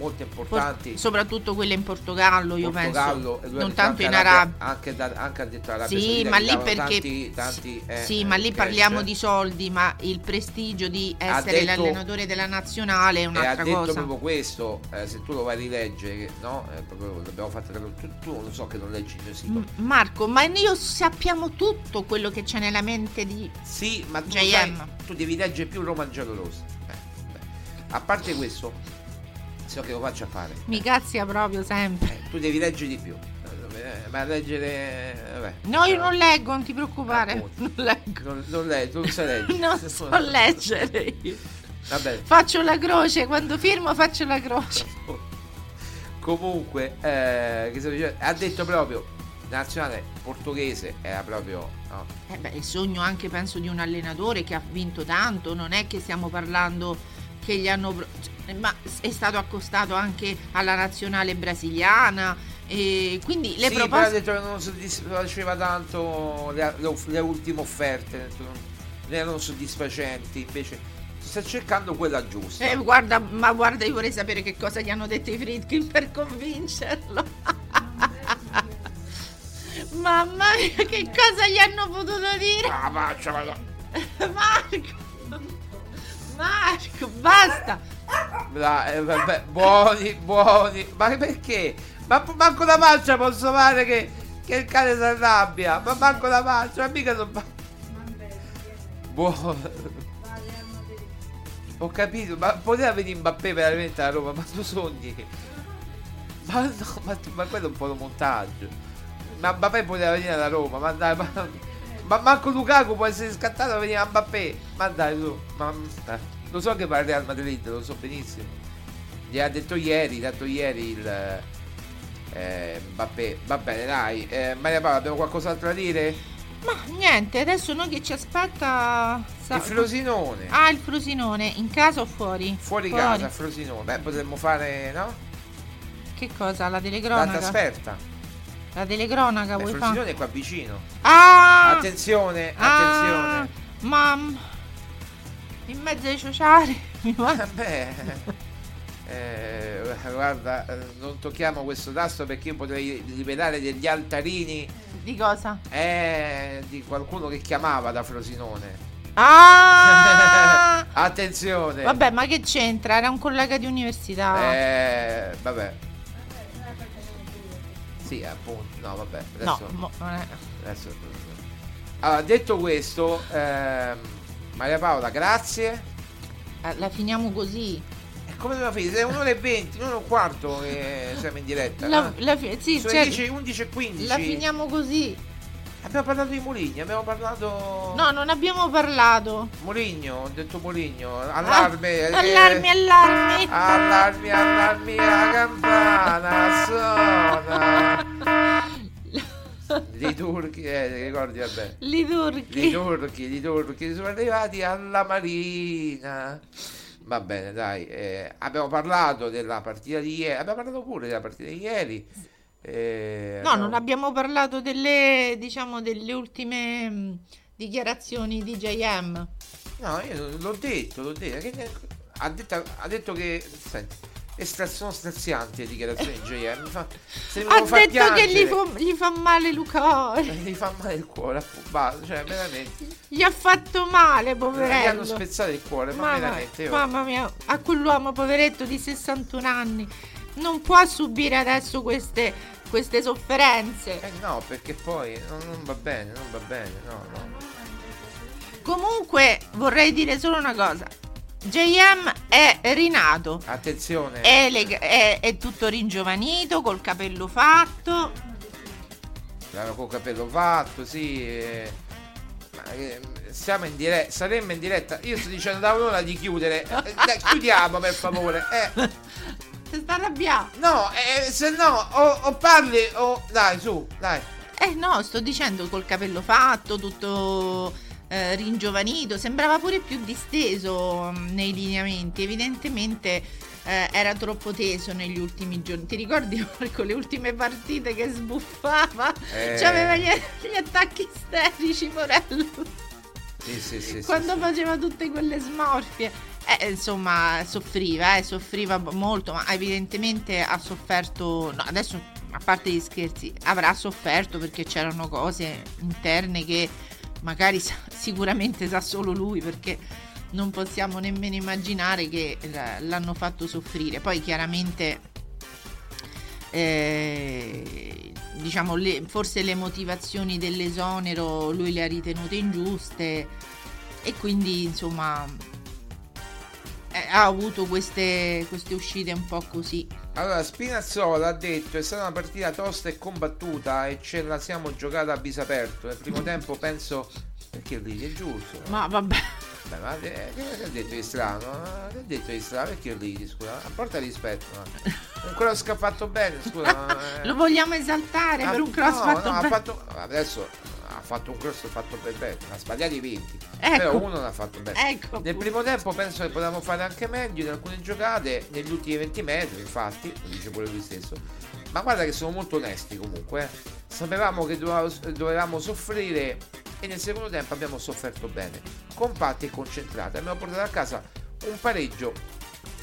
molto importanti. Soprattutto quelle in Portogallo, io Portogallo, penso. ha Non tanto in Arabia-. Anche, da, anche ha detto Arabia Sì, ma lì perché tanti, tanti, eh, sì, ma lì cash. parliamo di soldi, ma il prestigio di Ha essere detto- l'allenatore della nazionale è e ha un'altra detto cosa. proprio questo eh, se tu lo vai a rileggere no eh, proprio l'abbiamo fatto tu, tu non so che non leggi il mio sito M- Marco, ma io sappiamo tutto quello che c'è nella mente di Sì, ma tu, sai, tu devi leggere più Roma giallorosa. Eh, a parte questo, so che lo faccio a fare. Mi cazzia proprio sempre. Tu devi leggere di più. Eh, Ma leggere. Vabbè. No, io non leggo, non ti preoccupare. Non leggo. Non, non leggi, non sai leggere. Non so leggere io. Vabbè. Faccio la croce, quando firmo faccio la croce. Comunque, eh, dicendo? ha detto proprio nazionale portoghese era proprio. no, Eh beh, il sogno anche penso di un allenatore che ha vinto tanto, non è che stiamo parlando che gli hanno ma è stato accostato anche alla nazionale brasiliana e quindi le sì, però proposte che non soddisfaceva tanto le, le- le ultime offerte, non erano soddisfacenti, invece sta cercando quella giusta. Eh, guarda, ma guarda, io vorrei sapere che cosa gli hanno detto i Friedkin per convincerlo. Mamma mia, che cosa gli hanno potuto dire? Ah, faccia. Marco, Marco, basta. Dai, eh, vabbè, buoni, buoni. Ma perché? Ma manco la pancia posso fare che, che il cane si arrabbia. Ma manco la pancia, ma mica non... Buono. Ho capito, ma poteva venire Mbappé veramente a Roma, ma tu sogni. Ma no, ma, ma quello è un po' di montaggio. Ma Mbappé poteva venire da Roma, ma dai, ma, ma manco Lukaku può essere scattato a venire a Mbappé. Ma dai tu, ma, eh, lo so che va al Real Madrid, lo so benissimo. Gli ha detto ieri, dato ieri il eh. Va bene, dai. Eh, Maria Paola, abbiamo qualcos'altro da dire? Ma niente, adesso noi che ci aspetta. Sa- Il Frosinone. Ah, il Frosinone, in casa o fuori? Fuori, casa, Frosinone. Beh, potremmo fare, no? Che cosa? La La telecronaca? trasferta. La telecronaca Il vuoi Frosinone fare? è qua vicino. Ah! Attenzione, Ah! attenzione. In mezzo ai sociali mi va. Beh, eh, guarda, eh, non tocchiamo questo tasto perché io potrei rivelare degli altarini Di cosa? eh, di qualcuno che chiamava da Frosinone. Ah! Attenzione. Vabbè, ma che c'entra? Era un collega di università. Eh, vabbè. Sì, appunto. No, vabbè. no, Adesso, mo- non è- adesso- Allora, detto questo, ehm, Maria Paola, grazie. eh, la finiamo così. E come dobbiamo finire? È un'ora e venti, un'ora e un quarto che siamo in diretta. La, no? la fi- sì, Sono cioè, 10, 11 e 15. la finiamo così. Abbiamo parlato di Moligno, abbiamo parlato. No, non abbiamo parlato. Moligno, ho detto Moligno. Allarme. eh, allarmi, allarmi. Allarmi, allarmi, la campana suona. I turchi, eh, ti ricordi, vabbè. Li turchi. I turchi, i turchi sono arrivati alla marina. Va bene, dai. eh, abbiamo parlato della partita di ieri. Abbiamo parlato pure della partita di ieri. eh, No, non abbiamo parlato delle, diciamo, delle ultime mh, dichiarazioni di JM. No, io l'ho detto, l'ho detto. Ha, detto ha detto che. Senti, è stra- sono strazianti le dichiarazioni di JM. Fa, Ha detto che gli piangere. fa, gli fa male Luca. Gli fa male il cuore, appunto, cioè veramente. Gli ha fatto male, Gli poverello. hanno spezzato il cuore, ma Mamma, veramente. io- mamma mia, a quell'uomo poveretto di 61 anni non può subire adesso queste, queste sofferenze. Eh no, perché poi non, non va bene, non va bene, no, no. Comunque vorrei dire solo una cosa. JM è rinato, Attenzione. è, leg- è- è tutto ringiovanito, col capello fatto. Col capello fatto, sì. eh, ma, eh, siamo in diretta, saremmo in diretta. Io sto dicendo da un'ora di chiudere. Eh, dai, chiudiamo per favore. Eh, Si sta arrabbiato. no, eh, se no, o, o parli o. Dai, su, dai. Eh no, sto dicendo col capello fatto, tutto eh, ringiovanito, sembrava pure più disteso mm, nei lineamenti, evidentemente eh, era troppo teso negli ultimi giorni. Ti ricordi Marco le ultime partite che sbuffava? Eh. C'aveva gli, gli attacchi isterici, porello, Sì, sì, sì. quando faceva tutte quelle smorfie. Eh, insomma, soffriva, eh, soffriva molto, ma evidentemente ha sofferto. No, adesso, a parte gli scherzi, avrà sofferto perché c'erano cose interne che magari sa- sicuramente sa solo lui, perché non possiamo nemmeno immaginare che l'hanno fatto soffrire. Poi chiaramente. eh, diciamo le- forse le motivazioni dell'esonero lui le ha ritenute ingiuste e quindi insomma eh, ha avuto queste, queste uscite un po' così. Allora, Spinazzola ha detto è stata una partita tosta e combattuta e ce la siamo giocata a viso aperto. Nel primo tempo penso perché lì è giusto. Ma vabbè. Beh, ma eh, che ha detto di strano? Che ha detto di strano? Perché lì, scusa? A porta rispetto. Un cross che ha fatto bene, scusa. Lo vogliamo esaltare Ah, per un cross no, fatto no, ha bene. fatto- adesso ha fatto un cross fatto per bene, ha sbagliato i 20. Ecco. Però uno l'ha fatto bene. Ecco, Nel primo tempo penso che potevamo fare anche meglio in alcune giocate, negli ultimi 20 metri, infatti, lo dice pure lui stesso. Ma guarda che sono molto onesti comunque. eh. Sapevamo che dovevamo, soffrire e nel secondo tempo abbiamo sofferto bene, compatti e concentrati. Abbiamo portato a casa un pareggio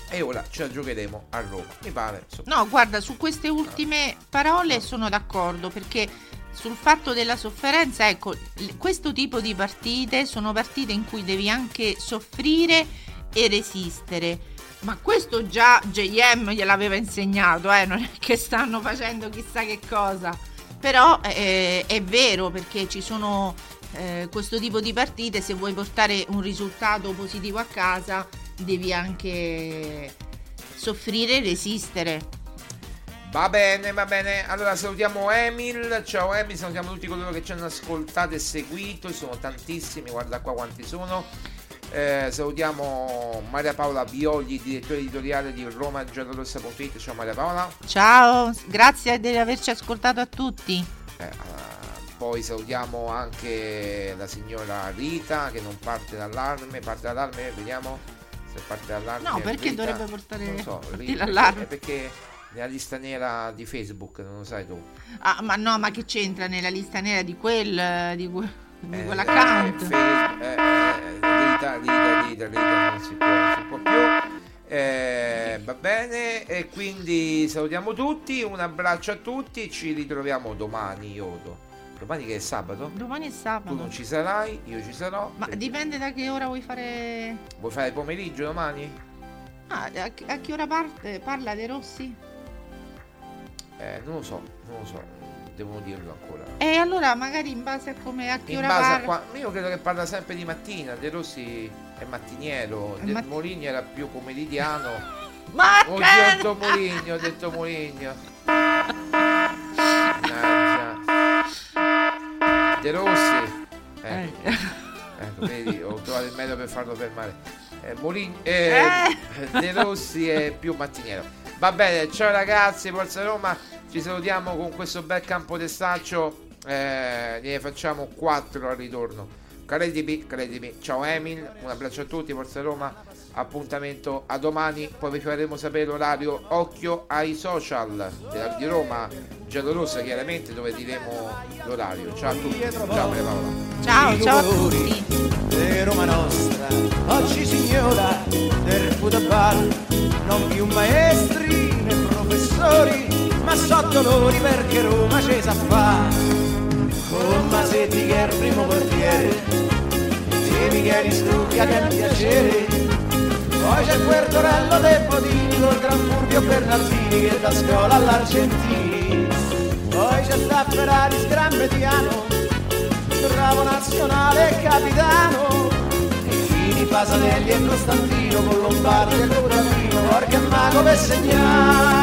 e ora ce la giocheremo a Roma. Mi pare. No, guarda, su queste ultime parole sono d'accordo perché sul fatto della sofferenza, ecco, questo tipo di partite sono partite in cui devi anche soffrire e resistere. Ma questo già JM gliel'aveva insegnato, eh? non è che stanno facendo chissà che cosa. Però eh, è vero perché ci sono eh, questo tipo di partite, se vuoi portare un risultato positivo a casa, devi anche soffrire e resistere. Va bene, va bene. Allora salutiamo Emil. Ciao Emil, salutiamo tutti coloro che ci hanno ascoltato e seguito. Sono tantissimi, guarda qua quanti sono. Eh, salutiamo Maria Paola Viogli, direttore editoriale di Roma Giallorossa.it. Ciao Maria Paola. Ciao, grazie di averci ascoltato a tutti. Eh, uh, poi salutiamo anche la signora Rita che non parte d'allarme. Parte d'allarme, vediamo se parte d'allarme. No, perché Rita, dovrebbe portare non so, Rita, l'allarme? Perché, perché nella lista nera di Facebook, non lo sai tu. Ah, ma no, ma che c'entra nella lista nera di quel di, que, di Eh, quell'account? eh, Facebook, eh, eh, Rita, Rita, Rita, Rita, non si può, non si può più. Eh, va bene, e quindi salutiamo tutti, un abbraccio a tutti, ci ritroviamo domani, Iodo. Domani che è sabato? Domani è sabato. Tu non ci sarai, io ci sarò. Ma dipende da che ora vuoi fare. Vuoi fare pomeriggio domani? Ah, a, a che ora parte? Parla De Rossi? Eh, non lo so, non lo so, devono dirlo ancora. E allora magari in base a come a che In ora base a qua, io credo che parla sempre di mattina. De Rossi è mattiniero, È De mat- Moligno era più pomeridiano. Ma Oddio, ho detto Moligno, ho detto Moligno. De Rossi. Ecco, vedi, ho trovato il metodo per farlo fermare. Eh, Moligno, eh, De Rossi è più mattiniero. Va bene, ciao ragazzi, Forza Roma. Ci salutiamo con questo bel campo d'estaccio. Eh, ne facciamo 4 al ritorno. Credimi, credimi. Ciao Emil, un abbraccio a tutti, Forza Roma. Appuntamento a domani, poi vi faremo sapere l'orario. Occhio ai social di Roma, Giallorossa chiaramente, dove diremo l'orario. Ciao a tutti. Ciao Maria Paola. Ciao, ciao a tutti. Di Roma nostra, oggi signora del football, non più maestri né professori, ma sotto dolori perché Roma ci sa fa. Con Masetti che è il primo portiere, e Micheli Strucchia che è un piacere, poi c'è Guertorello dei Podini col gran Fulvio Bernardini che da scuola all'Argentini, poi c'è Stafferari Sgrammetiano, bravo nazionale capitano. Fini, Pasanelli e Costantino con Lombardi e Codamino Orca e Mago per segnare